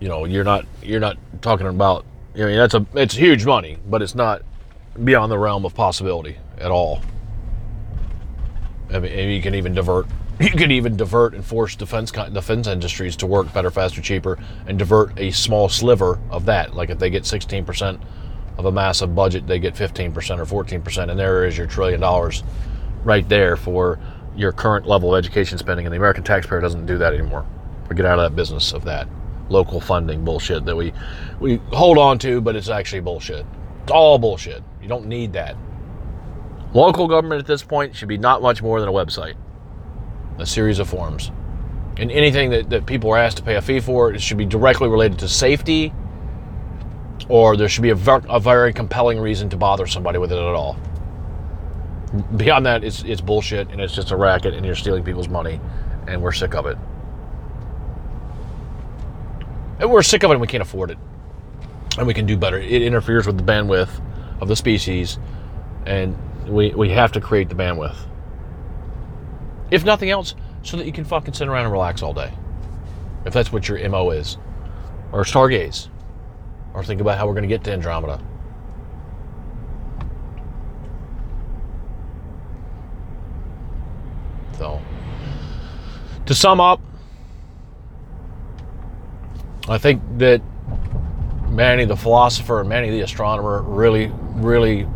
A: you know, you're not you're not talking about. I mean, that's a it's huge money, but it's not beyond the realm of possibility at all. I mean, you can even divert you could even divert and force defense defense industries to work better, faster, cheaper, and divert a small sliver of that. Like if they get 16 percent of a massive budget, they get 15% or 14%, and there is your trillion dollars right there for your current level of education spending. And the American taxpayer doesn't do that anymore. We get out of that business of that local funding bullshit that we we hold on to, but it's actually bullshit. It's all bullshit. You don't need that. Local government at this point should be not much more than a website, a series of forms. And anything that, that people are asked to pay a fee for, it should be directly related to safety or there should be a, ver- a very compelling reason to bother somebody with it at all. Beyond that, it's, it's bullshit and it's just a racket and you're stealing people's money, and we're sick of it. And we're sick of it and we can't afford it. And we can do better. It interferes with the bandwidth of the species, and we, we have to create the bandwidth. If nothing else, so that you can fucking sit around and relax all day. If that's what your MO is. Or stargaze or think about how we're going to get to Andromeda. So, to sum up, I think that Manny the philosopher and Manny the astronomer really, really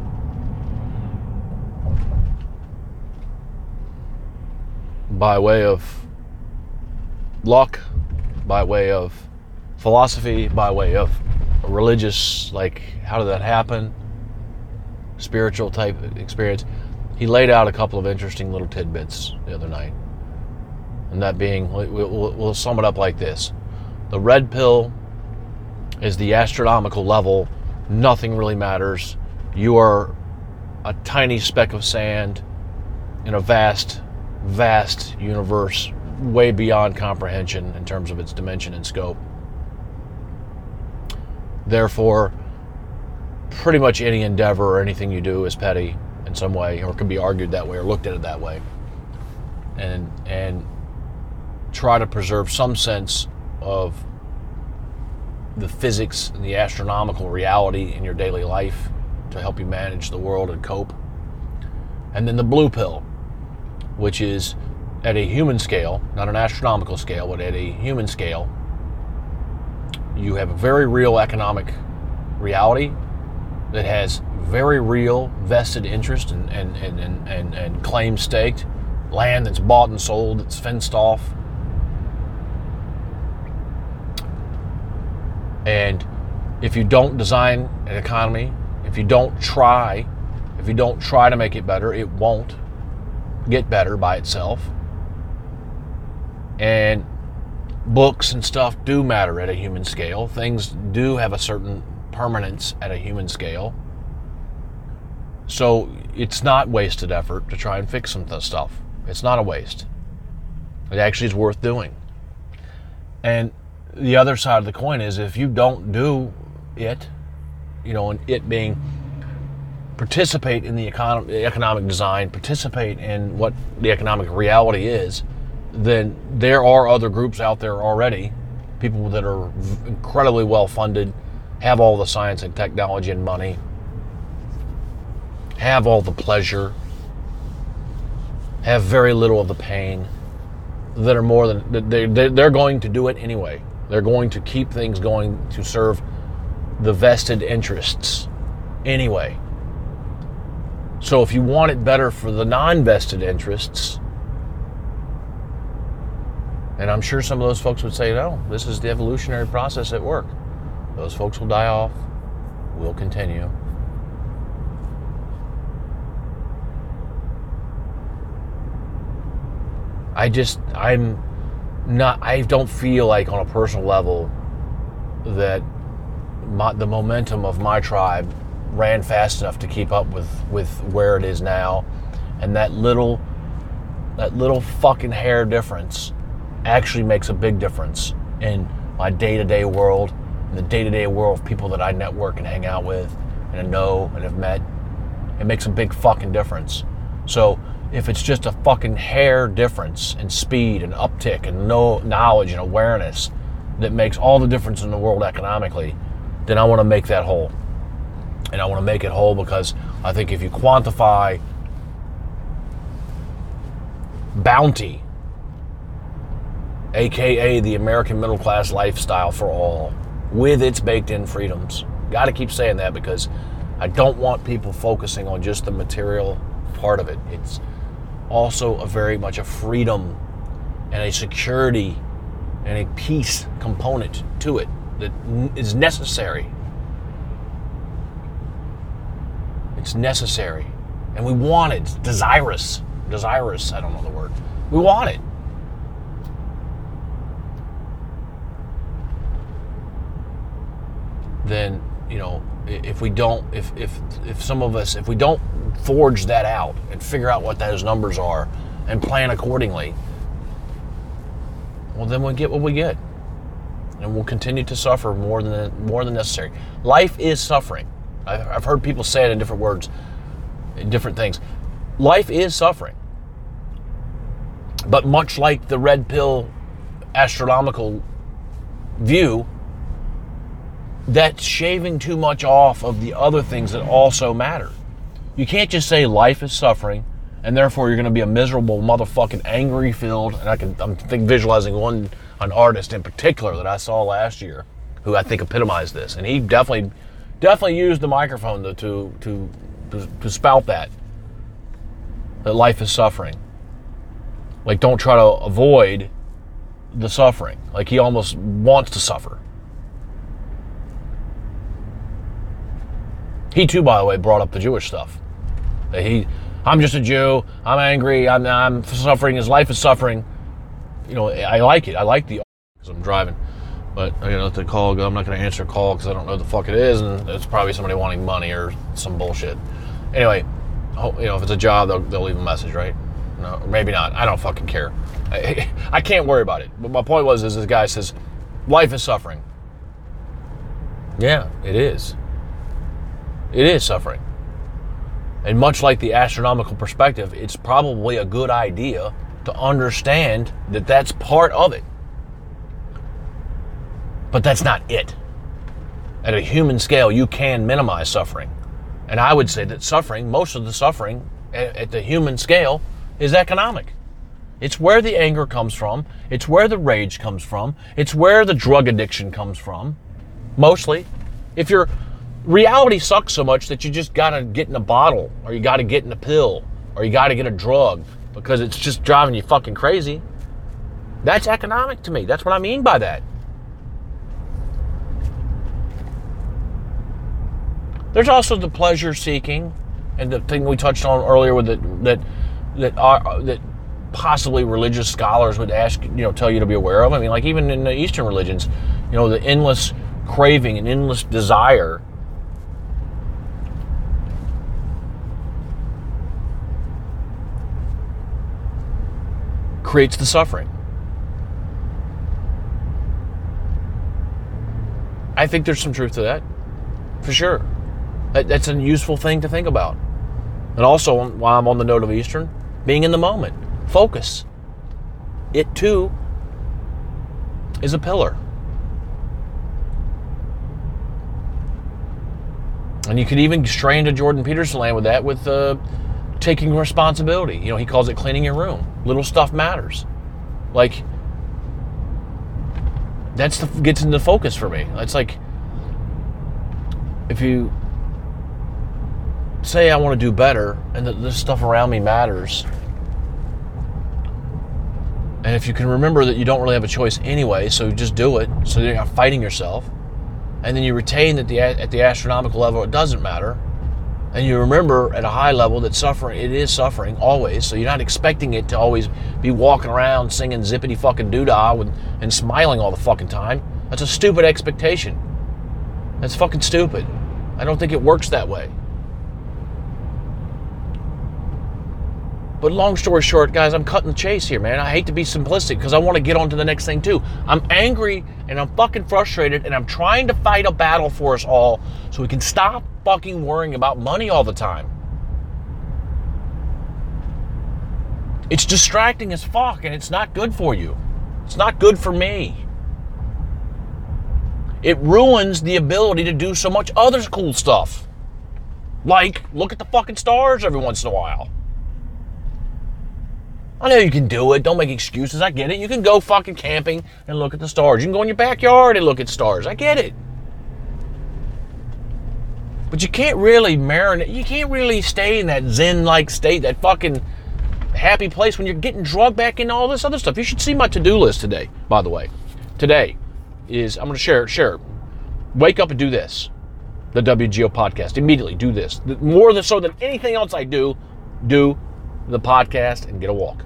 A: by way of luck, by way of philosophy, by way of religious, like how did that happen, spiritual type experience. He laid out a couple of interesting little tidbits the other night. And that being, we'll, sum it up like this the red pill is the astronomical level, nothing really matters. You are a tiny speck of sand in a vast, vast universe, way beyond comprehension in terms of its dimension and scope. Therefore, pretty much any endeavor or anything you do is petty in some way, or can be argued that way or looked at it that way. And and try to preserve some sense of the physics and the astronomical reality in your daily life to help you manage the world and cope. And then the blue pill, which is at a human scale, not an astronomical scale, but at a human scale, you have a very real economic reality that has very real vested interest and, and, and, and, and, and claim staked, land that's bought and sold, that's fenced off. And if you don't design an economy, if you don't try, if you don't try to make it better, it won't get better by itself. And books and stuff do matter at a human scale. Things do have a certain permanence at a human scale. So it's not wasted effort to try and fix some of stuff. It's not a waste. It actually is worth doing. And the other side of the coin is if you don't do it, you know, and it being participate in the economic design, participate in what the economic reality is, then there are other groups out there already, people that are incredibly well funded, have all the science and technology and money, have all the pleasure, have very little of the pain, that are more than they they're going to do it anyway. They're going to keep things going to serve the vested interests anyway. So if you want it better for the non-vested interests, And I'm sure some of those folks would say, no, this is the evolutionary process at work. Those folks will die off, we'll continue. I just, I'm not, I don't feel like on a personal level that my, the momentum of my tribe ran fast enough to keep up with, with where it is now. And that little, that little fucking hair difference actually makes a big difference in my day-to-day world, in the day-to-day world of people that I network and hang out with and know and have met. It makes a big fucking difference. So if it's just a fucking hair difference in speed and uptick and no knowledge and awareness that makes all the difference in the world economically, then I want to make that whole. And I want to make it whole because I think if you quantify bounty, aka the American middle class lifestyle for all, with its baked in freedoms, got to keep saying that because I don't want people focusing on just the material part of it. It's also a very much a freedom and a security and a peace component to it that is necessary. It's necessary. And we want it. Desirous. Desirous, I don't know the word. We want it. Then, you know, if we don't if if if some of us if we don't forge that out and figure out what those numbers are and plan accordingly well then we get what we get and we'll continue to suffer more than more than necessary life is suffering i've heard people say it in different words in different things life is suffering but much like the red pill astronomical view that's shaving too much off of the other things that also matter. You can't just say life is suffering and therefore you're going to be a miserable motherfucking angry filled and I can I'm think visualizing one an artist in particular that I saw last year who I think epitomized this and he definitely definitely use the microphone to to to, to, spout that that life is suffering. Like don't try to avoid the suffering. Like he almost wants to suffer. He too, by the way, brought up the Jewish stuff. He, I'm just a Jew. I'm angry. I'm, I'm suffering. His life is suffering. You know, I like it. I like the because I'm driving. But you know, the call go. I'm not going to answer a call because I don't know what the fuck it is, and it's probably somebody wanting money or some bullshit. Anyway, you know, if it's a job, they'll, they'll leave a message, right? No, maybe not. I don't fucking care. I, I can't worry about it. But my point was, is this guy says, life is suffering. Yeah, it is. It is suffering. And much like the astronomical perspective, it's probably a good idea to understand that that's part of it. But that's not it. At a human scale, you can minimize suffering. And I would say that suffering, most of the suffering at the human scale, is economic. It's where the anger comes from. It's where the rage comes from. It's where the drug addiction comes from. Mostly. If you're reality sucks so much that you just gotta get in a bottle or you gotta get in a pill or you gotta get a drug because it's just driving you fucking crazy. That's economic to me. That's what I mean by that. There's also the pleasure seeking and the thing we touched on earlier with it that that are that possibly religious scholars would ask you know tell you to be aware of. I mean like even in the Eastern religions, you know, the endless craving and endless desire creates the suffering. I think there's some truth to that, for sure. That's a useful thing to think about. And also, while I'm on the note of Eastern, being in the moment, focus. It too is a pillar. And you could even stray into Jordan Peterson land with that with uh, taking responsibility. You know, he calls it cleaning your room. Little stuff matters. Like that's the gets into focus for me. It's like if you say I want to do better and that this stuff around me matters, And if you can remember that you don't really have a choice anyway, so just do it. So you're not fighting yourself. And then you retain that the at the astronomical level it doesn't matter. And you remember at a high level that suffering it is suffering always. So you're not expecting it to always be walking around singing zippity fucking doodah with, and smiling all the fucking time. That's a stupid expectation. That's fucking stupid. I don't think it works that way. But long story short, guys, I'm cutting the chase here, man. I hate to be simplistic because I want to get on to the next thing too. I'm angry and I'm fucking frustrated and I'm trying to fight a battle for us all so we can stop fucking worrying about money all the time. It's distracting as fuck and it's not good for you. It's not good for me. It ruins the ability to do so much other cool stuff. Like, look at the fucking stars every once in a while. I know you can do it. Don't make excuses. I get it. You can go fucking camping and look at the stars. You can go in your backyard and look at stars. I get it. But you can't really marinate. You can't really stay in that zen like state, that fucking happy place when you're getting drugged back into all this other stuff. You should see my to do list today, by the way. Today is, I'm going to share it. Share it. Wake up and do this. The WGO podcast. Immediately do this. More than so than anything else I do, do the podcast and get a walk.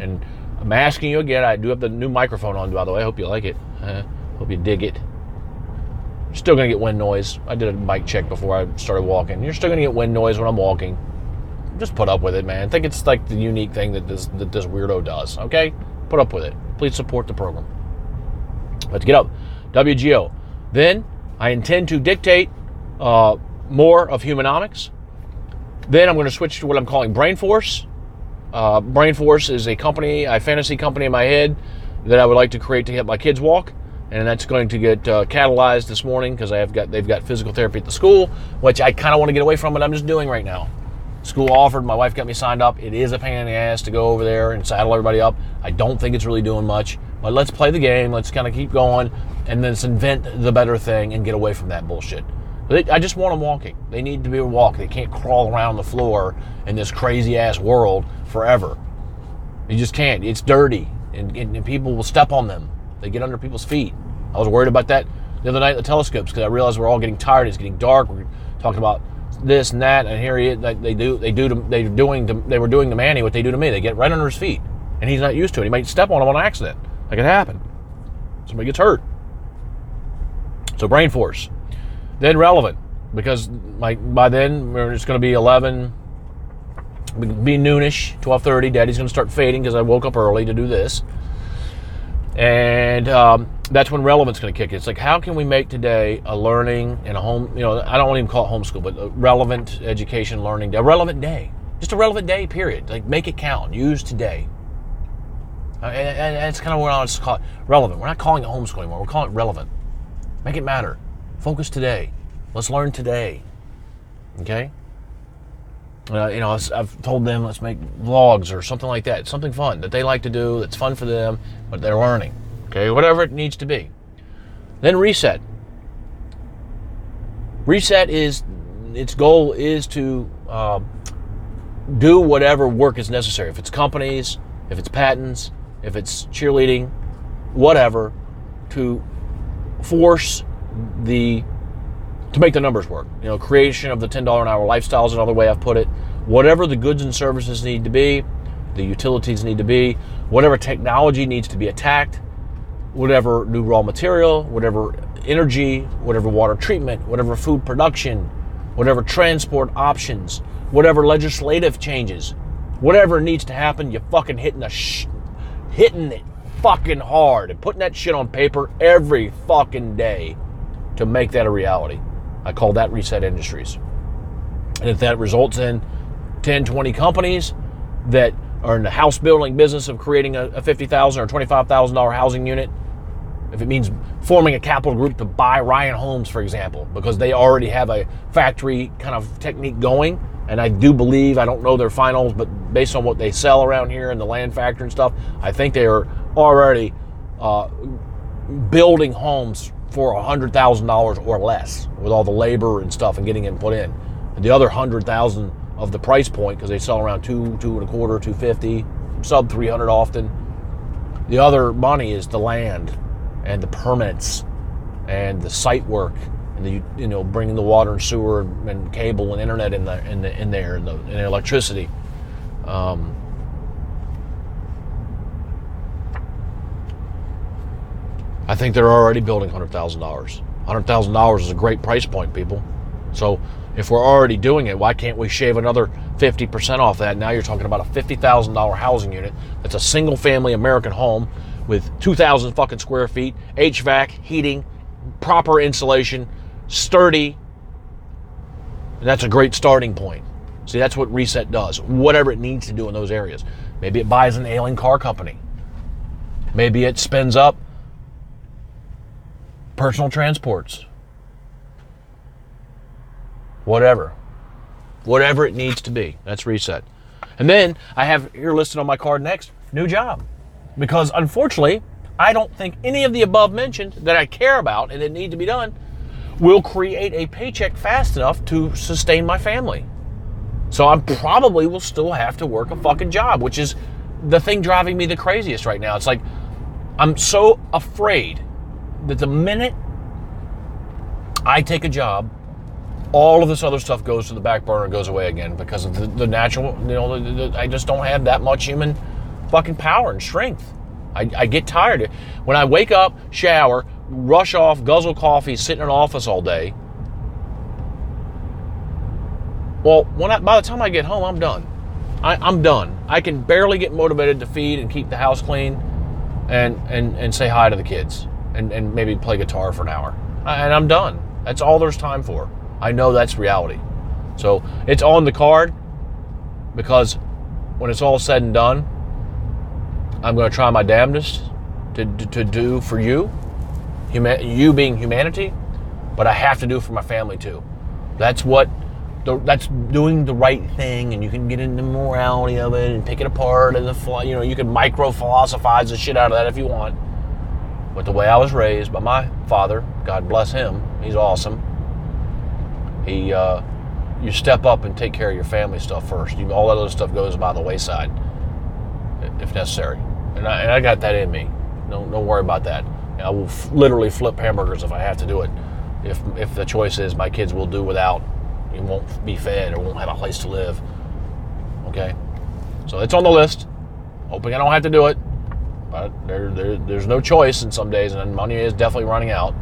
A: And I'm asking you again. I do have the new microphone on, by the way. I hope you like it. Uh, hope you dig it. Still gonna get wind noise. I did a mic check before I started walking. You're still gonna get wind noise when I'm walking. Just put up with it, man. I think it's like the unique thing that this that this weirdo does. Okay, put up with it. Please support the program. Let's get up. WGO. Then I intend to dictate uh, more of humanomics. Then I'm going to switch to what I'm calling brain force. Uh, Brain Force is a company, a fantasy company in my head that I would like to create to help my kids walk, and that's going to get uh, catalyzed this morning because I have got they've got physical therapy at the school, which I kind of want to get away from, but I'm just doing right now. School offered, my wife got me signed up. It is a pain in the ass to go over there and saddle everybody up. I don't think it's really doing much, but let's play the game. Let's kind of keep going, and then let's invent the better thing and get away from that bullshit. I just want them walking. They need to be able to walk. They can't crawl around the floor in this crazy ass world forever. You just can't. It's dirty, and, and, people will step on them. They get under people's feet. I was worried about that the other night at the telescopes because I realized we're all getting tired. It's getting dark. We're talking about this and that, and here he is. They do. They do. To, they're doing. To, they were doing to Manny what they do to me. They get right under his feet, and he's not used to it. He might step on him on accident. Like it happened. Somebody gets hurt. So brain force then relevant because like by then it's going to be 11 be noonish 12.30 daddy's going to start fading because i woke up early to do this. And um, that's when relevance going to kick in. It's like how can we make today a learning and a home you know i don't even call it homeschool but a relevant education learning day a relevant day just a relevant day period. Like make it count use today. Uh, and, that's kind of what i was call it relevant. We're not calling it homeschool anymore we're calling it relevant. Make it matter Focus today. Let's learn today. Okay? Uh, you know, I've told them let's make vlogs or something like that. Something fun that they like to do, that's fun for them, but they're learning. Okay? Whatever it needs to be. Then reset. Reset is, its goal is to uh, do whatever work is necessary. If it's companies, if it's patents, if it's cheerleading, whatever, to force the to make the numbers work. You know, creation of the $10 an hour lifestyle is another way I've put it. Whatever the goods and services need to be, the utilities need to be, whatever technology needs to be attacked, whatever new raw material, whatever energy, whatever water treatment, whatever food production, whatever transport options, whatever legislative changes, whatever needs to happen, you're fucking hitting the sh- hitting it fucking hard and putting that shit on paper every fucking day to make that a reality. I call that Reset Industries. And if that results in 10, 20 companies that are in the house building business of creating a, a 50,000 or $25,000 housing unit, if it means forming a capital group to buy Ryan Homes, for example, because they already have a factory kind of technique going, and I do believe, I don't know their finals, but based on what they sell around here and the land factor and stuff, I think they are already uh, building homes for $100,000 or less with all the labor and stuff and getting it put in. And the other 100,000 of the price point because they sell around two, two and a quarter, 250, sub 300 often. The other money is the land and the permits and the site work and the you know bringing the water and sewer and cable and internet in the in the in there and the, and electricity. Um, I think they're already building hundred thousand dollars. Hundred thousand dollars is a great price point, people. So if we're already doing it, why can't we shave another fifty percent off that? Now you're talking about a fifty thousand dollar housing unit. That's a single family American home with two thousand fucking square feet, HVAC, heating, proper insulation, sturdy. And that's a great starting point. See, that's what Reset does. Whatever it needs to do in those areas. Maybe it buys an ailing car company. Maybe it spins up personal transports. Whatever. Whatever it needs to be. That's reset. And then I have here listed on my card next new job. Because unfortunately, I don't think any of the above mentioned that I care about and that need to be done will create a paycheck fast enough to sustain my family. So I probably will still have to work a fucking job, which is the thing driving me the craziest right now. It's like I'm so afraid that the minute I take a job, all of this other stuff goes to the back burner and goes away again because of the, the natural, you know, the, the, I just don't have that much human fucking power and strength. I, I get tired. When I wake up, shower, rush off, guzzle coffee, sit in an office all day. Well, when I, by the time I get home, I'm done. I, I'm done. I can barely get motivated to feed and keep the house clean and, and, and say hi to the kids and, and maybe play guitar for an hour. And I'm done. That's all there's time for. I know that's reality. So it's on the card because when it's all said and done, I'm going to try my damnedest to, to, to do for you, huma- you being humanity, but I have to do for my family too. That's what the, that's doing the right thing, and you can get into the morality of it and pick it apart, and the you know you can micro philosophize the shit out of that if you want. But the way I was raised by my father, God bless him, he's awesome. He, uh, you step up and take care of your family stuff first. You, all that other stuff goes by the wayside, if necessary. And I, and I got that in me. Don't don't worry about that. I will f- literally flip hamburgers if I have to do it. If if the choice is my kids will do without, you won't be fed or won't have a place to live. Okay, so it's on the list. Hoping I don't have to do it there, there, there's no choice in some days, and money is definitely running out.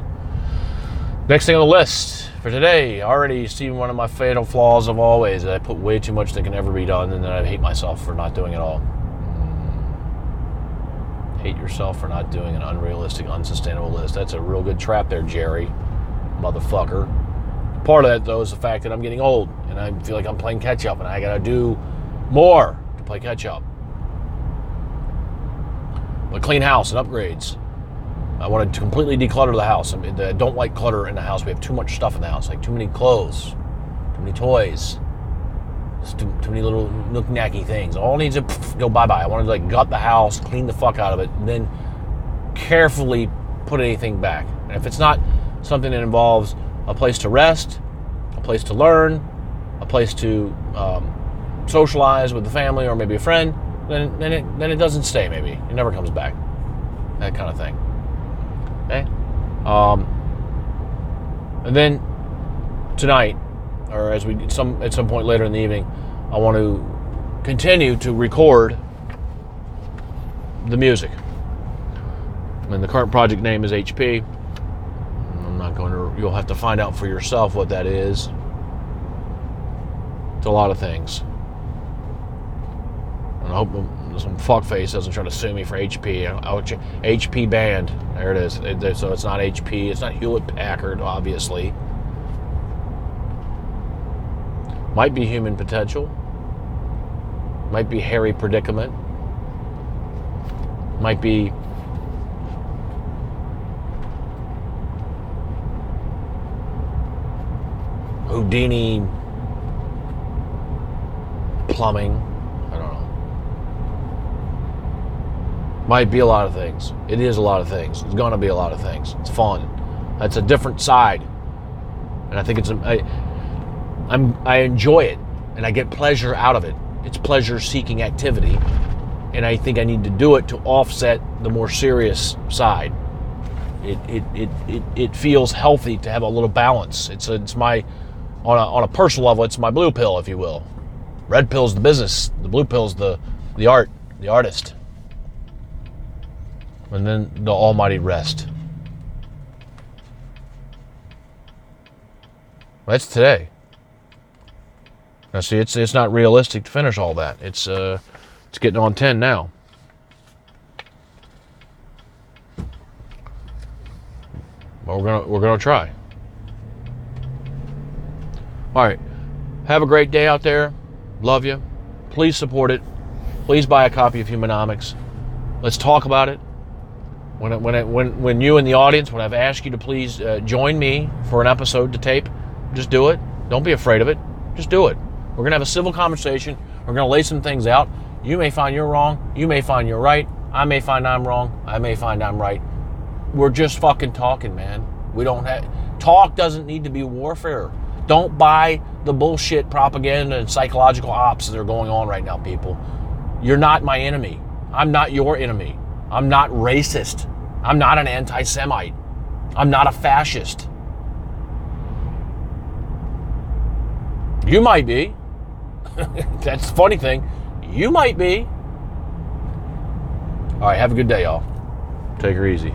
A: Next thing on the list for today, already seen one of my fatal flaws of always. I put way too much that can never be done, and then I hate myself for not doing it all. Mm. Hate yourself for not doing an unrealistic, unsustainable list. That's a real good trap there, Jerry, motherfucker. Part of that, though, is the fact that I'm getting old, and I feel like I'm playing catch up, and I gotta do more to play catch up a clean house and upgrades. I wanted to completely declutter the house. I, mean, I don't like clutter in the house. We have too much stuff in the house, like too many clothes, too many toys, too, too, many little nook knacky things. All needs to go bye bye. I wanted to like gut the house, clean the fuck out of it, and then carefully put anything back. And if it's not something that involves a place to rest, a place to learn, a place to um, socialize with the family or maybe a friend, then then it then it doesn't stay. Maybe it never comes back. That kind of thing. Okay. Um, and then tonight, or as we some at some point later in the evening, I want to continue to record the music. And the current project name is HP. I'm not going to. You'll have to find out for yourself what that is. It's a lot of things. I hope some fuckface doesn't try to sue me for HP. HP band. There it is. So it's not HP. It's not Hewlett Packard, obviously. Might be human potential. Might be hairy predicament. Might be Houdini plumbing. Might be a lot of things. It is a lot of things. It's going to be a lot of things. It's fun. That's a different side, and I think it's I, I'm I enjoy it, and I get pleasure out of it. It's pleasure-seeking activity, and I think I need to do it to offset the more serious side. It it, it, it, it feels healthy to have a little balance. It's a, it's my on a, on a personal level, it's my blue pill, if you will. Red pill's the business, the blue pill's the the art, the artist. And then the almighty rest. That's today. Now see, it's it's not realistic to finish all that. It's uh, it's getting on ten now. But we're gonna we're gonna try. All right. Have a great day out there. Love you. Please support it. Please buy a copy of Humanomics. Let's talk about it. When it, when it, when when you in the audience, when I've asked you to please uh, join me for an episode to tape, just do it. Don't be afraid of it. Just do it. We're gonna have a civil conversation. We're gonna lay some things out. You may find you're wrong. You may find you're right. I may find I'm wrong. I may find I'm right. We're just fucking talking, man. We don't have talk doesn't need to be warfare. Don't buy the bullshit propaganda and psychological ops that are going on right now, people. You're not my enemy. I'm not your enemy. I'm not racist. I'm not an anti Semite. I'm not a fascist. You might be. That's the funny thing. You might be. All right, have a good day, y'all. Take her easy.